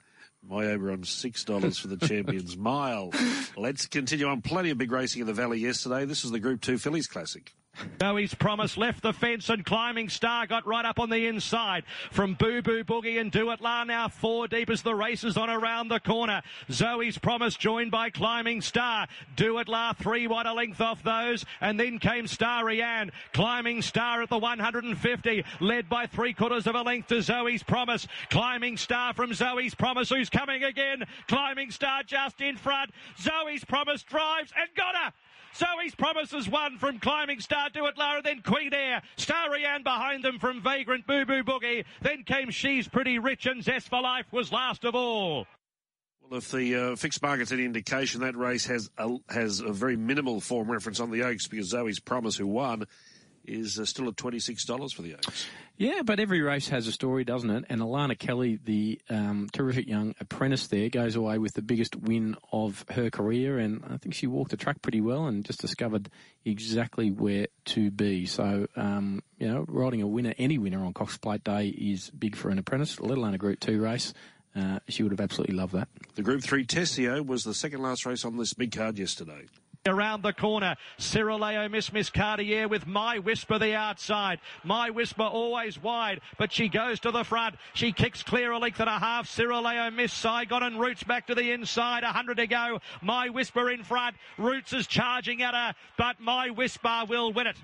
My Oberon six dollars for the Champions Mile. Let's continue on. Plenty of big racing in the Valley yesterday. This is the Group Two Fillies Classic. Zoe's Promise left the fence and Climbing Star got right up on the inside from Boo Boo Boogie and Do It La now four deep as the race is on around the corner. Zoe's Promise joined by Climbing Star. Do It La three wide a length off those and then came Starry Ann. Climbing Star at the 150 led by three quarters of a length to Zoe's Promise. Climbing Star from Zoe's Promise who's coming again. Climbing Star just in front. Zoe's Promise drives and got her. Zoe's Promises one from Climbing Star, Do It Lara, then Queen Air. Starry Ann behind them from Vagrant Boo Boo Boogie. Then came She's Pretty Rich and Zest for Life was last of all. Well, if the uh, fixed market's any indication, that race has a, has a very minimal form reference on the Oaks because Zoe's Promise, who won, is uh, still at $26 for the Oaks. Yeah, but every race has a story, doesn't it? And Alana Kelly, the um, terrific young apprentice there, goes away with the biggest win of her career. And I think she walked the track pretty well and just discovered exactly where to be. So, um, you know, riding a winner, any winner on Cox Plate Day is big for an apprentice, let alone a Group 2 race. Uh, she would have absolutely loved that. The Group 3 Tesio was the second last race on this big card yesterday. Around the corner, Cirileo Miss Miss Cartier with My Whisper the outside. My Whisper always wide, but she goes to the front. She kicks clear a length and a half. Cirileo Miss Saigon and Roots back to the inside. A hundred to go. My Whisper in front. Roots is charging at her, but My Whisper will win it.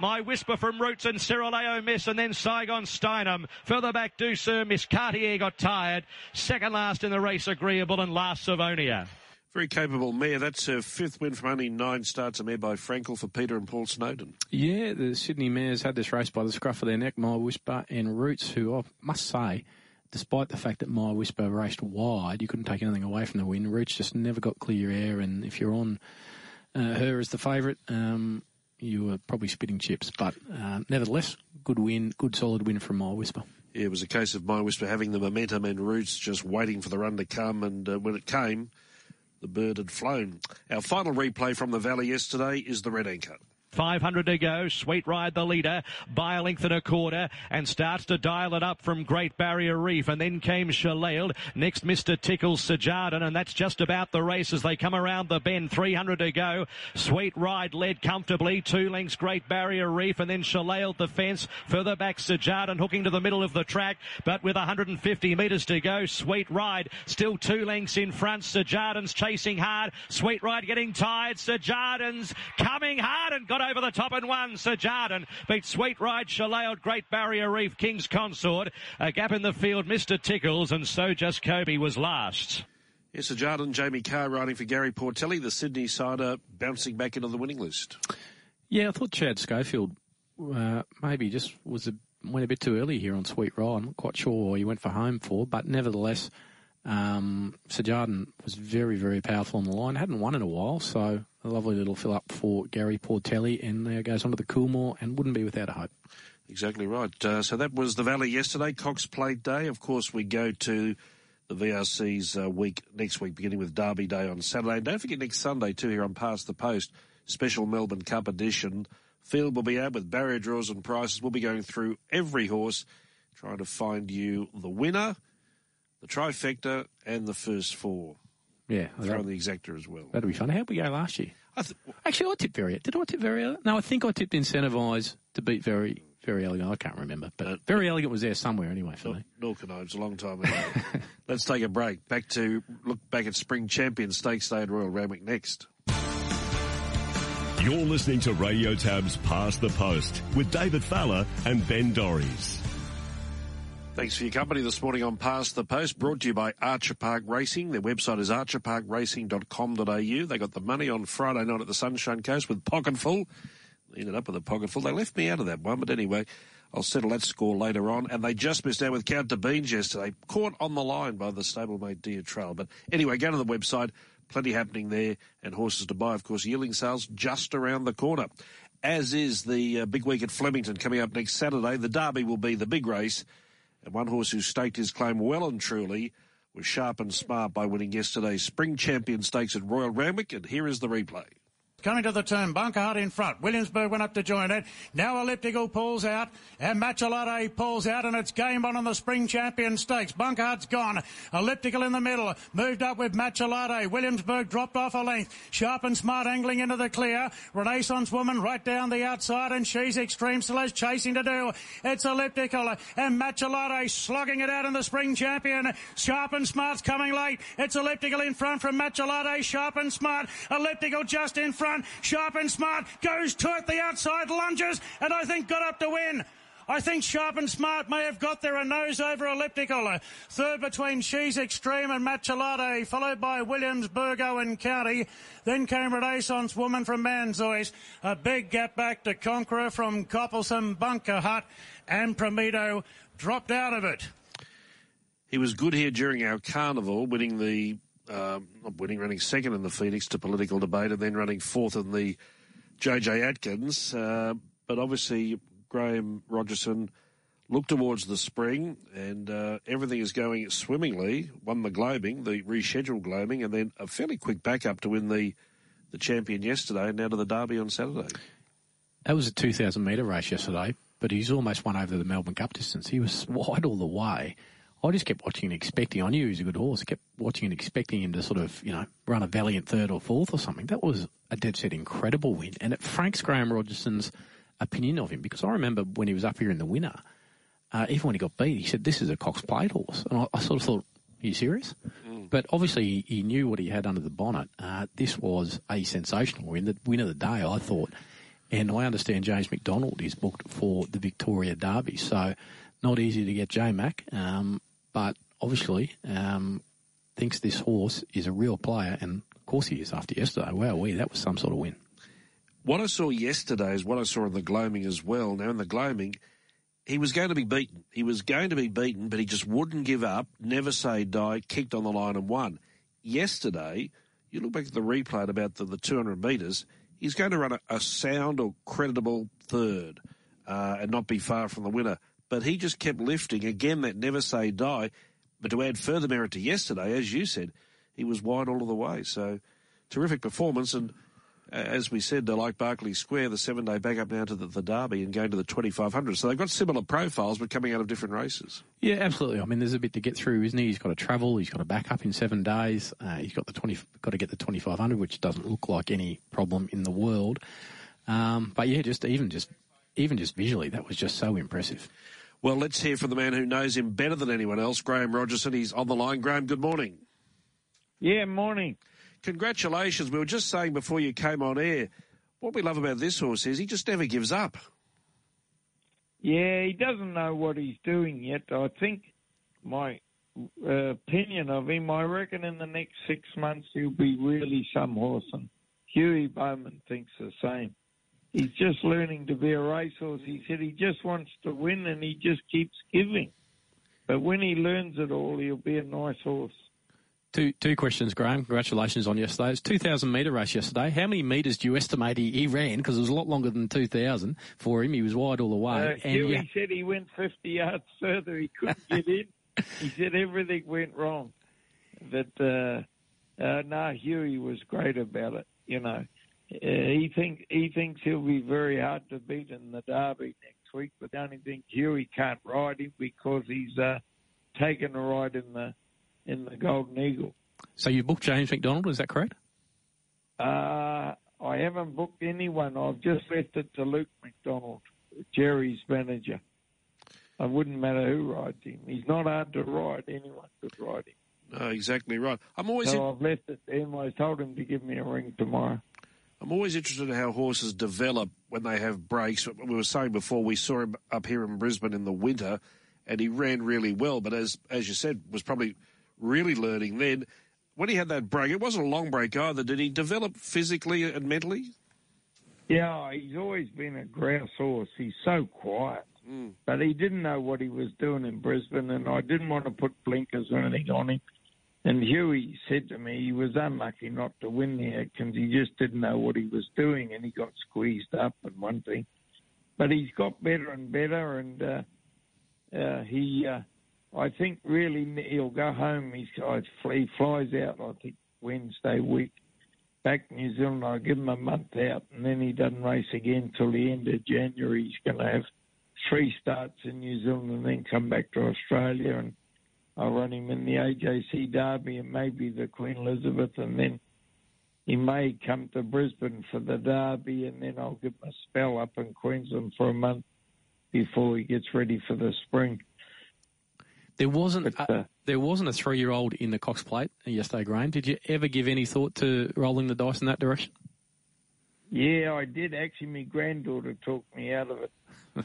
My Whisper from Roots and Cirileo Miss and then Saigon Steinem. Further back, Do Sir Miss Cartier got tired. Second last in the race, Agreeable and last Savonia. Very capable mare. That's her fifth win from only nine starts. A mare by Frankel for Peter and Paul Snowden. Yeah, the Sydney mares had this race by the scruff of their neck. My Whisper and Roots, who I must say, despite the fact that My Whisper raced wide, you couldn't take anything away from the win. Roots just never got clear air, and if you're on uh, her as the favourite, um, you were probably spitting chips. But uh, nevertheless, good win, good solid win from My Whisper. Yeah, it was a case of My Whisper having the momentum and Roots just waiting for the run to come, and uh, when it came the bird had flown. Our final replay from the Valley yesterday is the Red Anchor. 500 to go. Sweet Ride the leader by a length and a quarter and starts to dial it up from Great Barrier Reef. And then came Shillelagh. Next, Mr. Tickles Sajardin. And that's just about the race as they come around the bend. 300 to go. Sweet Ride led comfortably. Two lengths Great Barrier Reef and then Shillelagh the fence. Further back Sajardin hooking to the middle of the track. But with 150 metres to go, Sweet Ride still two lengths in front. Sajardin's chasing hard. Sweet Ride getting tired. Sajardin's coming hard and got over the top and won. Sir Jardin beat Sweet Ride, Shillelagh, Great Barrier Reef, King's Consort. A gap in the field, Mr. Tickles, and so just Kobe was last. Yes, Sir Jardin, Jamie Kah riding for Gary Portelli, the Sydney sider bouncing back into the winning list. Yeah, I thought Chad Schofield uh, maybe just was a, went a bit too early here on Sweet Ride. I'm not quite sure what he went for home for, but nevertheless, um, Sir was very, very powerful on the line. Hadn't won in a while, so a lovely little fill up for Gary Portelli, and there goes on to the Coolmore and wouldn't be without a hope. Exactly right. Uh, so that was the Valley yesterday, Cox Plate Day. Of course, we go to the VRC's uh, week next week, beginning with Derby Day on Saturday. And don't forget next Sunday too here on Past the Post, special Melbourne Cup edition. Field will be out with barrier draws and prices. We'll be going through every horse, trying to find you the winner the trifecta, and the first four. Yeah, throw in the exacta as well. That'd be fun. How'd we go last year? I th- Actually, I tipped very. Did I tip very? No, I think I tipped Incentivise to beat very. Verry Elegant. I can't remember, but uh, Verry Elegant was there somewhere anyway for me. Nor can I. It was a long time ago. Let's take a break. Back to look back at Spring Champion Stakes Day at Royal Randwick next. You're listening to Radio Tab's Past the Post with David Fowler and Ben Dorries. Thanks for your company this morning on Past the Post, brought to you by Archer Park Racing. Their website is archerparkracing.com.au. They got the money on Friday night at the Sunshine Coast with Pocketful. They ended up with a Pocketful. They left me out of that one, but anyway, I'll settle that score later on. And they just missed out with Count de Beans yesterday, caught on the line by the stablemate Deer Trail. But anyway, go to the website. Plenty happening there and horses to buy. Of course, yearling sales just around the corner. As is the uh, big week at Flemington coming up next Saturday. The Derby will be the big race. And one horse who staked his claim well and truly was sharp and smart by winning yesterday's Spring Champion Stakes at Royal Randwick. And here is the replay. Coming to the turn, Bunker Hut in front. Williamsburg went up to join it. Now Elliptical pulls out, and Machelate pulls out, and it's game on in the Spring Champion Stakes. Bunker Hut's gone. Elliptical in the middle, moved up with Machelate. Williamsburg dropped off a length. Sharp and smart angling into the clear. Renaissance woman right down the outside, and she's extreme has chasing to do. It's Elliptical, and Machelate slogging it out in the Spring Champion. Sharp and smart's coming late. It's Elliptical in front from Machelate. Sharp and smart. Elliptical just in front front, sharp and smart, goes to it, the outside lunges, and I think got up to win. I think Sharp and Smart may have got there a nose over elliptical. Third between She's Extreme and Machelate, followed by Williams, Burgo and County. Then came Renaissance Woman from Manzois. A big gap back to Conqueror from Coppelson, Bunker Hut, and Prometo dropped out of it. He was good here during our carnival, winning the um, not winning, running second in the Phoenix to political debate, and then running fourth in the JJ Atkins. Uh, but obviously, Graeme Rogerson looked towards the spring, and uh, everything is going swimmingly. Won the Gloaming, the rescheduled Gloaming, and then a fairly quick backup to win the the champion yesterday, and now to the Derby on Saturday. That was a 2,000 metre race yesterday, but he's almost won over the Melbourne Cup distance. He was wide all the way. I just kept watching and expecting. I knew he was a good horse. I kept watching and expecting him to sort of, you know, run a valiant third or fourth or something. That was a dead set incredible win. And it franks Graeme Rogerson's opinion of him because I remember when he was up here in the winner, uh, even when he got beat, he said, This is a Cox Plate horse. And I, I sort of thought, Are you serious? Mm. But obviously, he, he, knew what he had under the bonnet. Uh, this was a sensational win. The win of the day, I thought. And I understand James McDonald is booked for the Victoria Derby. So, not easy to get J Mac. Um, but obviously um, thinks this horse is a real player, and of course he is after yesterday. Wow, we that was some sort of win. What I saw yesterday is what I saw in the gloaming as well. Now in the gloaming, he was going to be beaten. He was going to be beaten, but he just wouldn't give up, never say die, kicked on the line and won. Yesterday, you look back at the replay at about the, the 200 metres, he's going to run a, a sound or creditable third uh, and not be far from the winner but he just kept lifting. Again, that never say die. But to add further merit to yesterday, as you said, he was wide all of the way. So terrific performance. And as we said, they're like Berkeley Square, the seven day back up now to the, the Derby and going to the 2500. So they've got similar profiles, but coming out of different races. Yeah, absolutely. I mean, there's a bit to get through, isn't he? He's got to travel. He's got to back up in seven days. Uh, he's got the 20, got to get the 2500, which doesn't look like any problem in the world. Um, but yeah, just even just even just visually, that was just so impressive. Well, let's hear from the man who knows him better than anyone else, Graeme Rogerson. He's on the line. Graeme, good morning. Yeah, morning. Congratulations. We were just saying before you came on air, what we love about this horse is he just never gives up. Yeah, he doesn't know what he's doing yet. I think my uh, opinion of him, I reckon in the next six months he'll be really some horse, and Huey Bowman thinks the same he's just learning to be a racehorse. He said he just wants to win and he just keeps giving. But when he learns it all, he'll be a nice horse. Two two questions, Graeme. Congratulations on yesterday. It's two thousand metre race yesterday. How many metres do you estimate he, he ran? Because it was a lot longer than two thousand for him. He was wide all the way. Uh, and Huey yeah. said he went fifty yards further. He couldn't get in. he said everything went wrong. But uh, uh, no, Huey was great about it. You know, he think he thinks he'll be very hard to beat in the Derby next week, but the only thing Huey can't ride him because he's uh, taken a ride in the in the Golden Eagle. So you booked James McDonald, is that correct? Uh, I haven't booked anyone. I've just left it to Luke McDonald, Jerry's manager. It wouldn't matter who rides him. He's not hard to ride. Anyone could ride him. No, exactly right. I'm always. So in... I've left it to him. I told him to give me a ring tomorrow. I'm always interested in how horses develop when they have breaks. We were saying before we saw him up here in Brisbane in the winter, and he ran really well. But as as you said, was probably really learning then. When he had that break, it wasn't a long break either. Did he develop physically and mentally? Yeah, he's always been a grouse horse. He's so quiet. Mm. But he didn't know what he was doing in Brisbane, and I didn't want to put blinkers or anything on him. And Huey said to me he was unlucky not to win the because He just didn't know what he was doing, and he got squeezed up and one thing. But he's got better and better, and uh, uh, he, uh, I think, really he'll go home. He's, he flies out, I think, Wednesday week back to New Zealand. I give him a month out, and then he doesn't race again till the end of January. He's going to have three starts in New Zealand and then come back to Australia and I'll run him in the AJC Derby and maybe the Queen Elizabeth, and then he may come to Brisbane for the Derby, and then I'll give him a spell up in Queensland for a month before he gets ready for the spring. There wasn't but, uh, a, there wasn't a three year old in the Cox Plate yesterday, Graeme. Did you ever give any thought to rolling the dice in that direction? Yeah, I did. Actually, my granddaughter talked me out of it.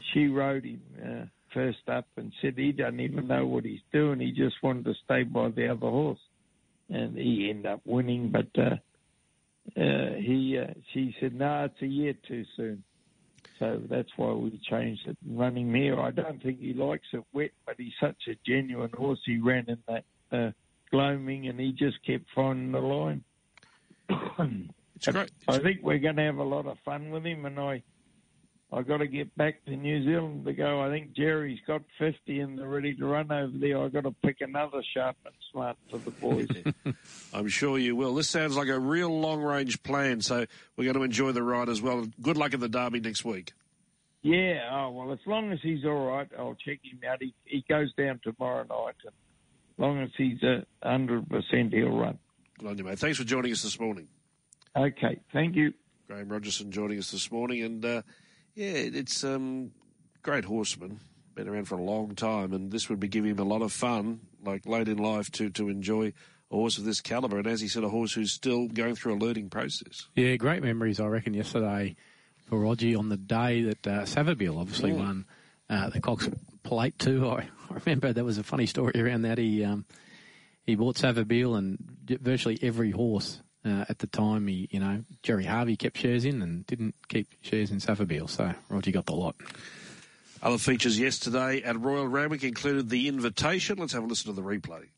she rode him. Uh, first up and said he doesn't even know what he's doing. He just wanted to stay by the other horse, and he ended up winning. But uh, uh, he, uh, she said, "No, nah, it's a year too soon." So that's why we changed it and run him here. I don't think he likes it wet, but he's such a genuine horse. He ran in that uh, gloaming, and he just kept finding the line. it's great. I think we're going to have a lot of fun with him, and I I got to get back to New Zealand to go. I think Jerry's got 50 and they're ready to run over there. I've got to pick another sharp and smart for the boys. I'm sure you will. This sounds like a real long range plan, so we're going to enjoy the ride as well. Good luck at the Derby next week. Yeah, oh, well, as long as he's all right, I'll check him out. He, he goes down tomorrow night and long as he's a hundred percent, he'll run. Good on you, mate. Thanks for joining us this morning. Okay, thank you. Graeme Rogerson joining us this morning, and uh, yeah, it's um, great horseman, been around for a long time, and this would be giving him a lot of fun, like late in life, to to enjoy a horse of this calibre. And as he said, a horse who's still going through a learning process. Yeah, great memories, I reckon, yesterday for Roger on the day that uh, Savabeel obviously Mm. won uh, the Cox Plate too. I, I remember there was a funny story around that. He um, he bought Savabeel and virtually every horse uh, at the time. He, you know, Gerry Harvey kept shares in and didn't keep shares in Savabeel. So Roger got the lot. Other features yesterday at Royal Randwick included the invitation. Let's have a listen to the replay.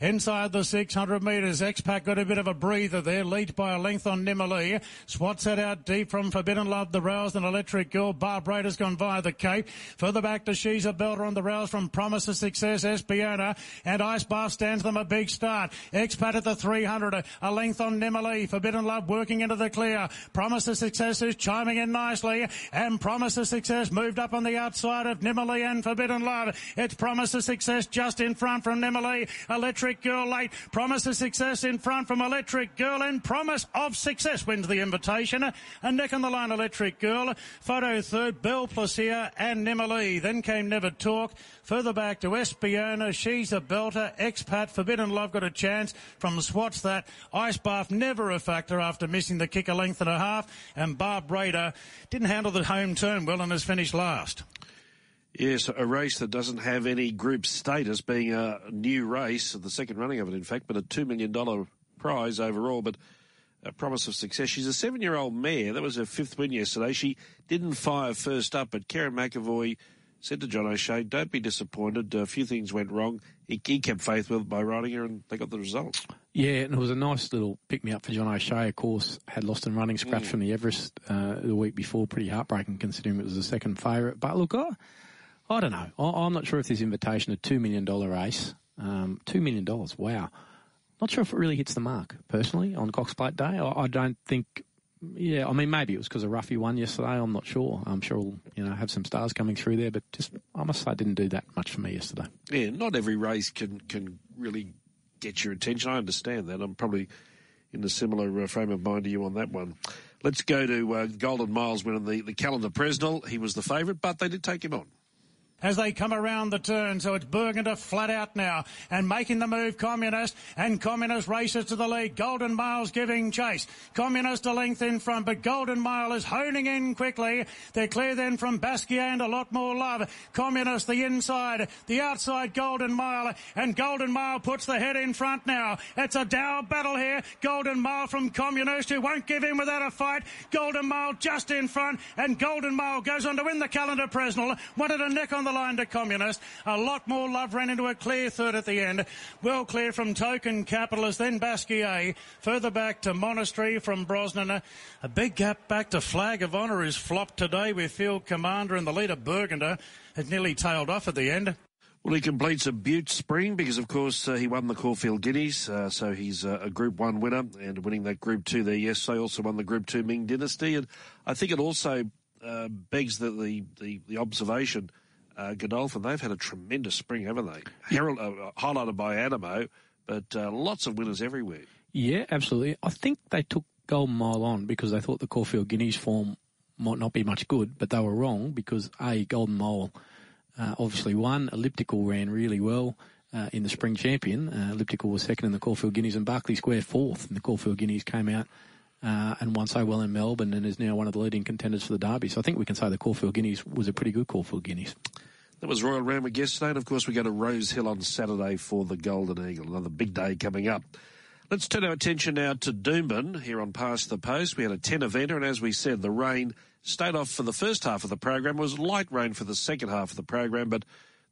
Inside the 600 metres, X-Pac got a bit of a breather there, lead by a length on Nimalee. Swat set out deep from Forbidden Love, the Rouse and Electric Girl. Barb Rader's gone via the Cape. Further back to She's a Belter on the Rouse from Promise of Success, Espiona. And Ice Bath stands them a big start. X-Pac at the 300, a length on Nimalee. Forbidden Love working into the clear. Promise of Success is chiming in nicely. And Promise of Success moved up on the outside of Nimalee and Forbidden Love. It's Promise of Success just in front from Nimalee. Electric Girl late. Promise of Success in front from Electric Girl and Promise of Success wins the invitation. A neck on the line Electric Girl. Photo third, Belle Placia and Nimalee. Then came Never Talk. Further back to Espiona. She's a belter. Expat. Forbidden Love got a chance from Swats that. Ice Bath never a factor after missing the kick a length and a half. And Barb Raider didn't handle the home turn well and has finished last. Yes, a race that doesn't have any group status, being a new race, the second running of it, in fact, but a $2 million prize overall, but a promise of success. She's a seven year old mare. That was her fifth win yesterday. She didn't fire first up, but Kerrin McEvoy said to John O'Shea, don't be disappointed. A few things went wrong. He, he kept faith with by riding her, and they got the result. Yeah, and it was a nice little pick me up for John O'Shea. Of course, had lost in running scratch from the Everest uh, the week before. Pretty heartbreaking considering it was the second favourite. But look, I, I don't know. I, I'm not sure if this invitation, a $2 million race, um, $2 million, wow. Not sure if it really hits the mark, personally, on Cox Plate Day. I, I don't think, yeah, I mean, maybe it was because of Ruffy won yesterday. I'm not sure. I'm sure we'll, you know, have some stars coming through there, but just, I must say, it didn't do that much for me yesterday. Yeah, not every race can, can really get your attention. I understand that. I'm probably in a similar uh, frame of mind to you on that one. Let's go to uh, Golden Miles winning the, the calendar Presnell. He was the favourite, but they did take him on. As they come around the turn. So it's Burgundy flat out now and making the move Communist and Communist races to the lead. Golden Miles giving chase. Communist a length in front, but Golden Mile is honing in quickly. They're clear then from Basquiat and a lot more love. Communist the inside, the outside Golden Mile and Golden Mile puts the head in front now. It's a dour battle here. Golden Mile from Communist who won't give in without a fight. Golden Mile just in front and Golden Mile goes on to win the calendar Presnell. Wanted a neck on the line to Communist. A lot more love ran into a clear third at the end. Well clear from Token Capitalist, then Basquiat. Further back to Monastery from Brosnan. A big gap back to Flag of Honour who's flopped today with Field Commander and the leader Burgunder. It nearly tailed off at the end. Well, he completes a Butte Spring because, of course, uh, he won the Caulfield Guineas, uh, so he's uh, a Group One winner and winning that Group Two there. Yes, they also won the Group Two Ming Dynasty, and I think it also uh, begs the the, the, the observation. Uh, Godolphin, they've had a tremendous spring, haven't they? Herald, uh, highlighted by Anamoe, but uh, lots of winners everywhere. Yeah, absolutely. I think they took Golden Mile on because they thought the Caulfield Guineas form might not be much good, but they were wrong because A, Golden Mile uh, obviously won. Elliptical ran really well uh, in the Spring Champion. Uh, Elliptical was second in the Caulfield Guineas and Berkeley Square fourth. And the Caulfield Guineas came out uh, and won so well in Melbourne and is now one of the leading contenders for the Derby. So I think we can say the Caulfield Guineas was a pretty good Caulfield Guineas. That was Royal Randwick yesterday, and of course we go to Rose Hill on Saturday for the Golden Eagle. Another big day coming up. Let's turn our attention now to Doomben here on Past the Post. We had a 10 eventer, and as we said, the rain stayed off for the first half of the program. It was light rain for the second half of the program, but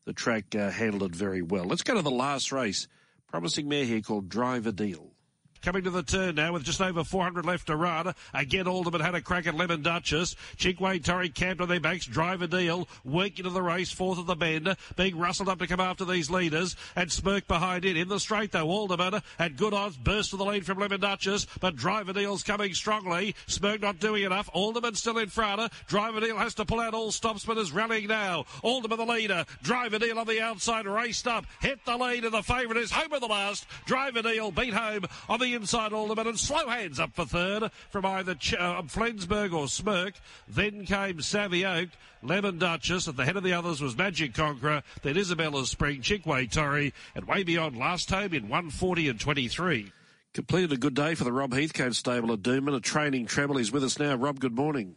the track uh, handled it very well. Let's go to the last race. Promising mare here called Driver Deal. Coming to the turn now with just over 400 left to run. Again, Alderman had a crack at Lemon Duchess. Chickway, Torrey camped on their backs. Driver deal. Work into the race. Fourth of the bend. Being rustled up to come after these leaders. And Smirk behind it. In the straight though, Alderman at good odds. Burst to the lead from Lemon Duchess. But Driver deal's coming strongly. Smirk not doing enough. Alderman still in front. Driver deal has to pull out all stops, but is rallying now. Alderman the leader. Driver deal on the outside. Raced up. Hit the lead and the favourite is home at the last. Driver deal beat home on the inside Alderman and slow hands up for third from either Ch- uh, Flensburg or Smirk. Then came Savvy Oak, Lemon Duchess. At the head of the others was Magic Conqueror, then Isabella's Spring, Chickway Torrey, and way beyond last home in 140 and 23. Completed a good day for the Rob Heathcote stable at Doomben. A training treble. He's with us now. Rob, good morning.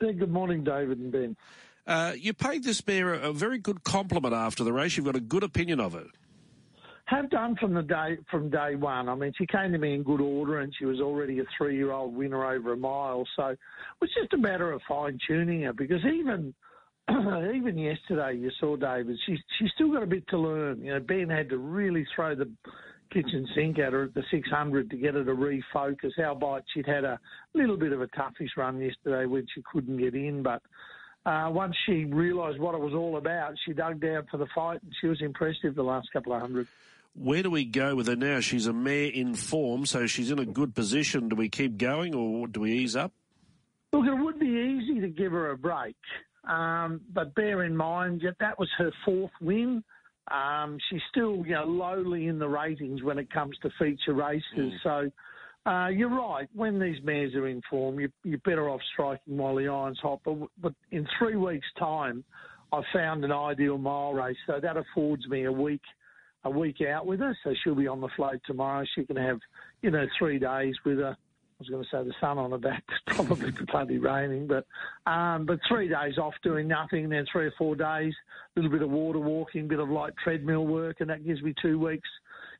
Yeah, good morning, David and Ben. Uh, you paid this mare a, a very good compliment after the race. You've got a good opinion of her have done from the day from day one. I mean, she came to me in good order, and she was already a three-year-old winner over a mile. So it was just a matter of fine tuning her because even even yesterday, you saw David. She's she's still got a bit to learn. You know, Ben had to really throw the kitchen sink at her at the 600 to get her to refocus. Albeit she'd had a little bit of a toughish run yesterday when she couldn't get in, but. Uh, once she realised what it was all about, she dug down for the fight and she was impressive the last couple of hundred. Where do we go with her now? She's a mare in form, so she's in a good position. Do we keep going or do we ease up? Look, it would be easy to give her a break, um, but bear in mind that that was her fourth win. Um, she's still, you know, lowly in the ratings when it comes to feature races. Mm. So uh, you're right. When these mares are in form, you, are better off striking while the iron's hot. But, but in three weeks' time, I found an ideal mile race, so that affords me a week a week out with her, so she'll be on the float tomorrow. She can have, you know, three days with her. I was going to say the sun on her back. It's probably bloody raining, but um, but three days off doing nothing, then three or four days, a little bit of water walking, bit of light treadmill work, and that gives me two weeks,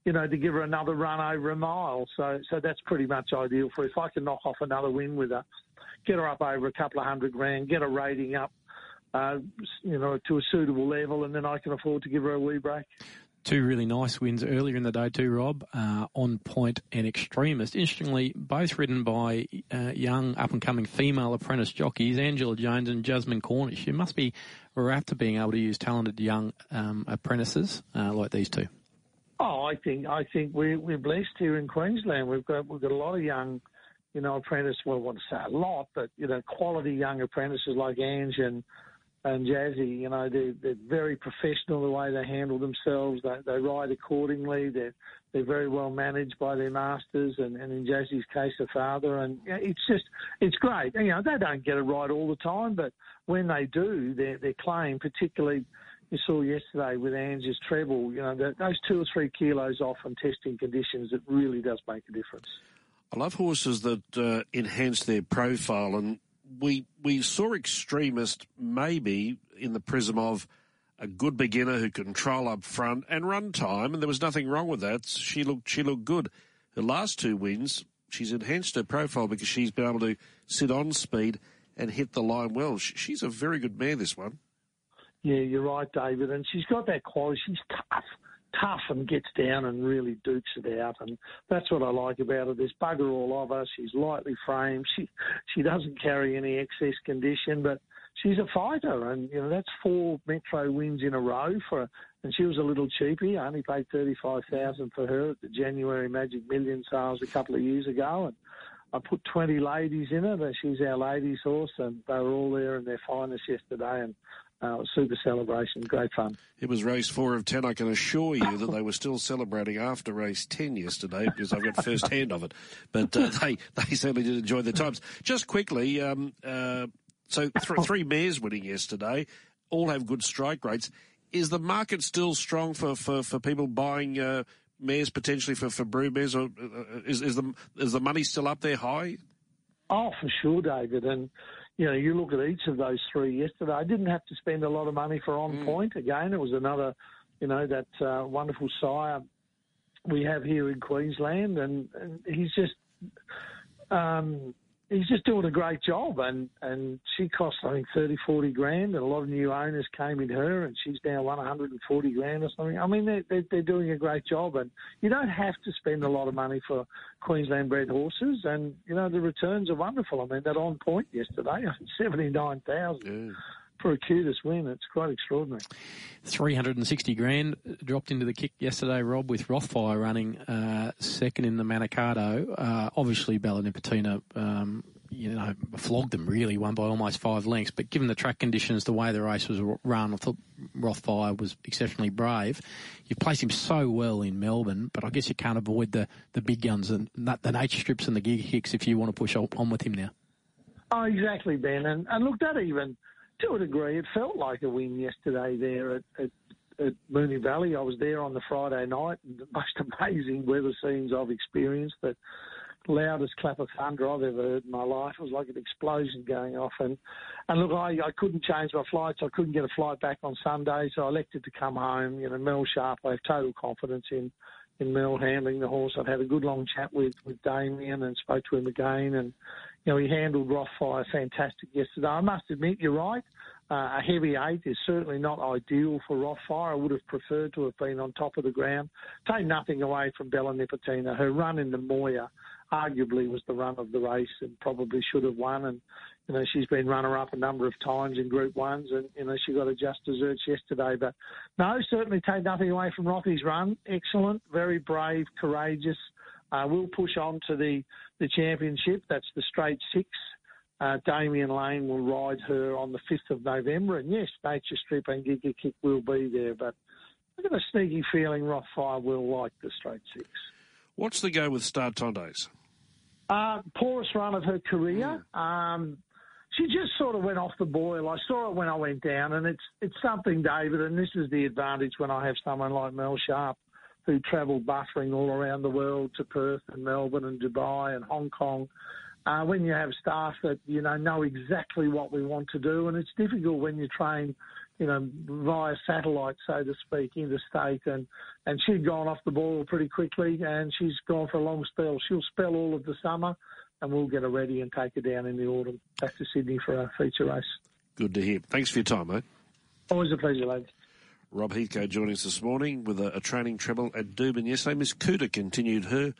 you know, to give her another run over a mile. So so that's pretty much ideal for. If I can knock off another win with her, get her up over a couple of hundred grand, get her rating up, uh, you know, to a suitable level, and then I can afford to give her a wee break two really nice wins earlier in the day too, Rob, uh, On Point and Extremist. Interestingly, both ridden by uh, young up-and-coming female apprentice jockeys, Angela Jones and Jasmine Cornish. You must be wrapped to being able to use talented young um, apprentices uh, like these two. Oh, I think I think we're we're blessed here in Queensland. We've got we've got a lot of young, you know, apprentices. Well, I want to say a lot, but you know, quality young apprentices like Ange and and Jazzy, you know, they're, they're very professional the way they handle themselves. They, they ride accordingly. They're they're very well managed by their masters, and, and in Jazzy's case, the father. And it's just it's great. And, you know, they don't get it right all the time, but when they do, their their claim, particularly you saw yesterday with Ange's treble, you know, those two or three kilos off in testing conditions, it really does make a difference. I love horses that uh, enhance their profile, and we we saw extremist maybe in the prism of a good beginner who control up front and run time, and there was nothing wrong with that. She looked she looked good. Her last two wins, she's enhanced her profile because she's been able to sit on speed and hit the line well. She's a very good mare. This one. Yeah, you're right, David, and she's got that quality. She's tough tough and gets down and really dukes it out. And that's what I like about her. There's bugger all of her. She's lightly framed. She she doesn't carry any excess condition, but she's a fighter. And you know that's four Metro wins in a row for her. And she was a little cheapy. I only paid thirty five thousand for her at the January Magic Million sales a couple of years ago. And I put 20 ladies in her. And she's our ladies' horse, and they were all there in their finest yesterday. And uh, super celebration, great fun. It was race four of ten. I can assure you that they were still celebrating after race ten yesterday because I've got first hand of it. But uh, they they certainly did enjoy their times. Just quickly, um, uh, so th- three mares winning yesterday, all have good strike rates. Is the market still strong for for, for people buying? Uh, mares potentially for, for brood mares, or uh, is, is the is the money still up there high? Oh, for sure, David. And you know, you look at each of those three yesterday. I didn't have to spend a lot of money for on mm. point. Again, it was another, you know, that uh, wonderful sire we have here in Queensland, and, and he's just. Um, he's just doing a great job. And, and she cost, I think, 30, 40 grand. And a lot of new owners came in her, and she's now won 140 grand or something. I mean, they're, they're, they're doing a great job. And you don't have to spend a lot of money for Queensland bred horses. And, you know, the returns are wonderful. I mean, that on point yesterday, 79,000. For a cutest win. It's quite extraordinary. 360 grand dropped into the kick yesterday, Rob, with Rothfire running uh, second in the Manikato. Uh, obviously, Bella Nipotina, um, you know, flogged them really, won by almost five lengths. But given the track conditions, the way the race was run, I thought Rothfire was exceptionally brave. You've placed him so well in Melbourne, but I guess you can't avoid the, the big guns and the nature strips and the Giga Kicks if you want to push on with him now. Oh, exactly, Ben. And, and look, that even to a degree, it felt like a win yesterday there at, at, at Moonee Valley. I was there on the Friday night, the most amazing weather scenes I've experienced. The loudest clap of thunder I've ever heard in my life. It was like an explosion going off. And and look, I, I couldn't change my flights. I couldn't get a flight back on Sunday, so I elected to come home. You know, Mel Sharp, I have total confidence in in Mel handling the horse. I've had a good long chat with with Damian and spoke to him again, and you know, he handled Rothfire fantastic yesterday. I must admit, you're right. Uh, a heavy eight is certainly not ideal for Rothfire. I would have preferred to have been on top of the ground. Take nothing away from Bella Nipotina. Her run in the Moir arguably was the run of the race and probably should have won. And, you know, she's been runner up a number of times in Group 1s and, you know, she got a just desserts yesterday. But no, certainly take nothing away from Rothy's run. Excellent, very brave, courageous. Uh, we'll push on to the, the championship. That's the straight six. Uh, Damian Lane will ride her on the 5th of November. And yes, Nature Strip and Giga Kick will be there. But I've got a sneaky feeling Rothfire will like the straight six. What's the go with Star Tondes? Uh, poorest run of her career. Mm. Um, she just sort of went off the boil. I saw it when I went down, and it's it's something, David. And this is the advantage when I have someone like Mel Sharp who travel buffering all around the world to Perth and Melbourne and Dubai and Hong Kong. Uh, when you have staff that you know know exactly what we want to do, and it's difficult when you train, you know, via satellite, so to speak, interstate, and and she'd gone off the ball pretty quickly, and she's gone for a long spell. She'll spell all of the summer, and we'll get her ready and take her down in the autumn back to Sydney for our feature race. Good to hear. Thanks for your time, mate. Always a pleasure, lads. Rob Heathcote joining us this morning with a, a training treble at Doomben yesterday. Miss Cooter continued her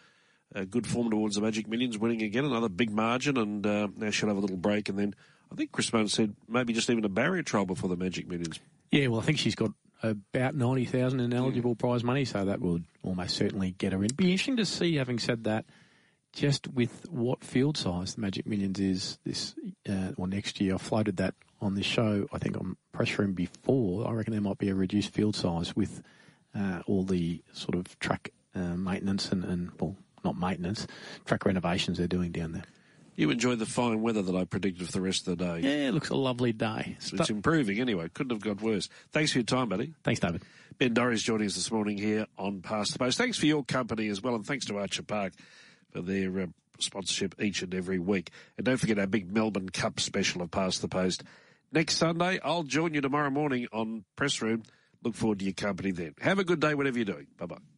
uh, good form towards the Magic Millions, winning again, another big margin, and uh, now she'll have a little break. And then I think Chris Bowen said maybe just even a barrier trial before the Magic Millions. Yeah, well, I think she's got about 90,000 in eligible mm. prize money, so that would almost certainly get her in. Be interesting to see, having said that, just with what field size the Magic Millions is this uh, or next year. I floated that on this show, I think on press room before. I reckon there might be a reduced field size with uh, all the sort of track uh, maintenance and, and, well, not maintenance, track renovations they're doing down there. You enjoy the fine weather that I predicted for the rest of the day. Yeah, it looks a lovely day. It's, it's improving anyway. Couldn't have got worse. Thanks for your time, buddy. Thanks, David. Ben Dorries joining us this morning here on Past the Post. Thanks for your company as well, and thanks to Archer Park their uh, sponsorship each and every week. And don't forget our big Melbourne Cup special of Past the Post. Next Sunday, I'll join you tomorrow morning on Press Room. Look forward to your company then. Have a good day, whatever you're doing. Bye bye.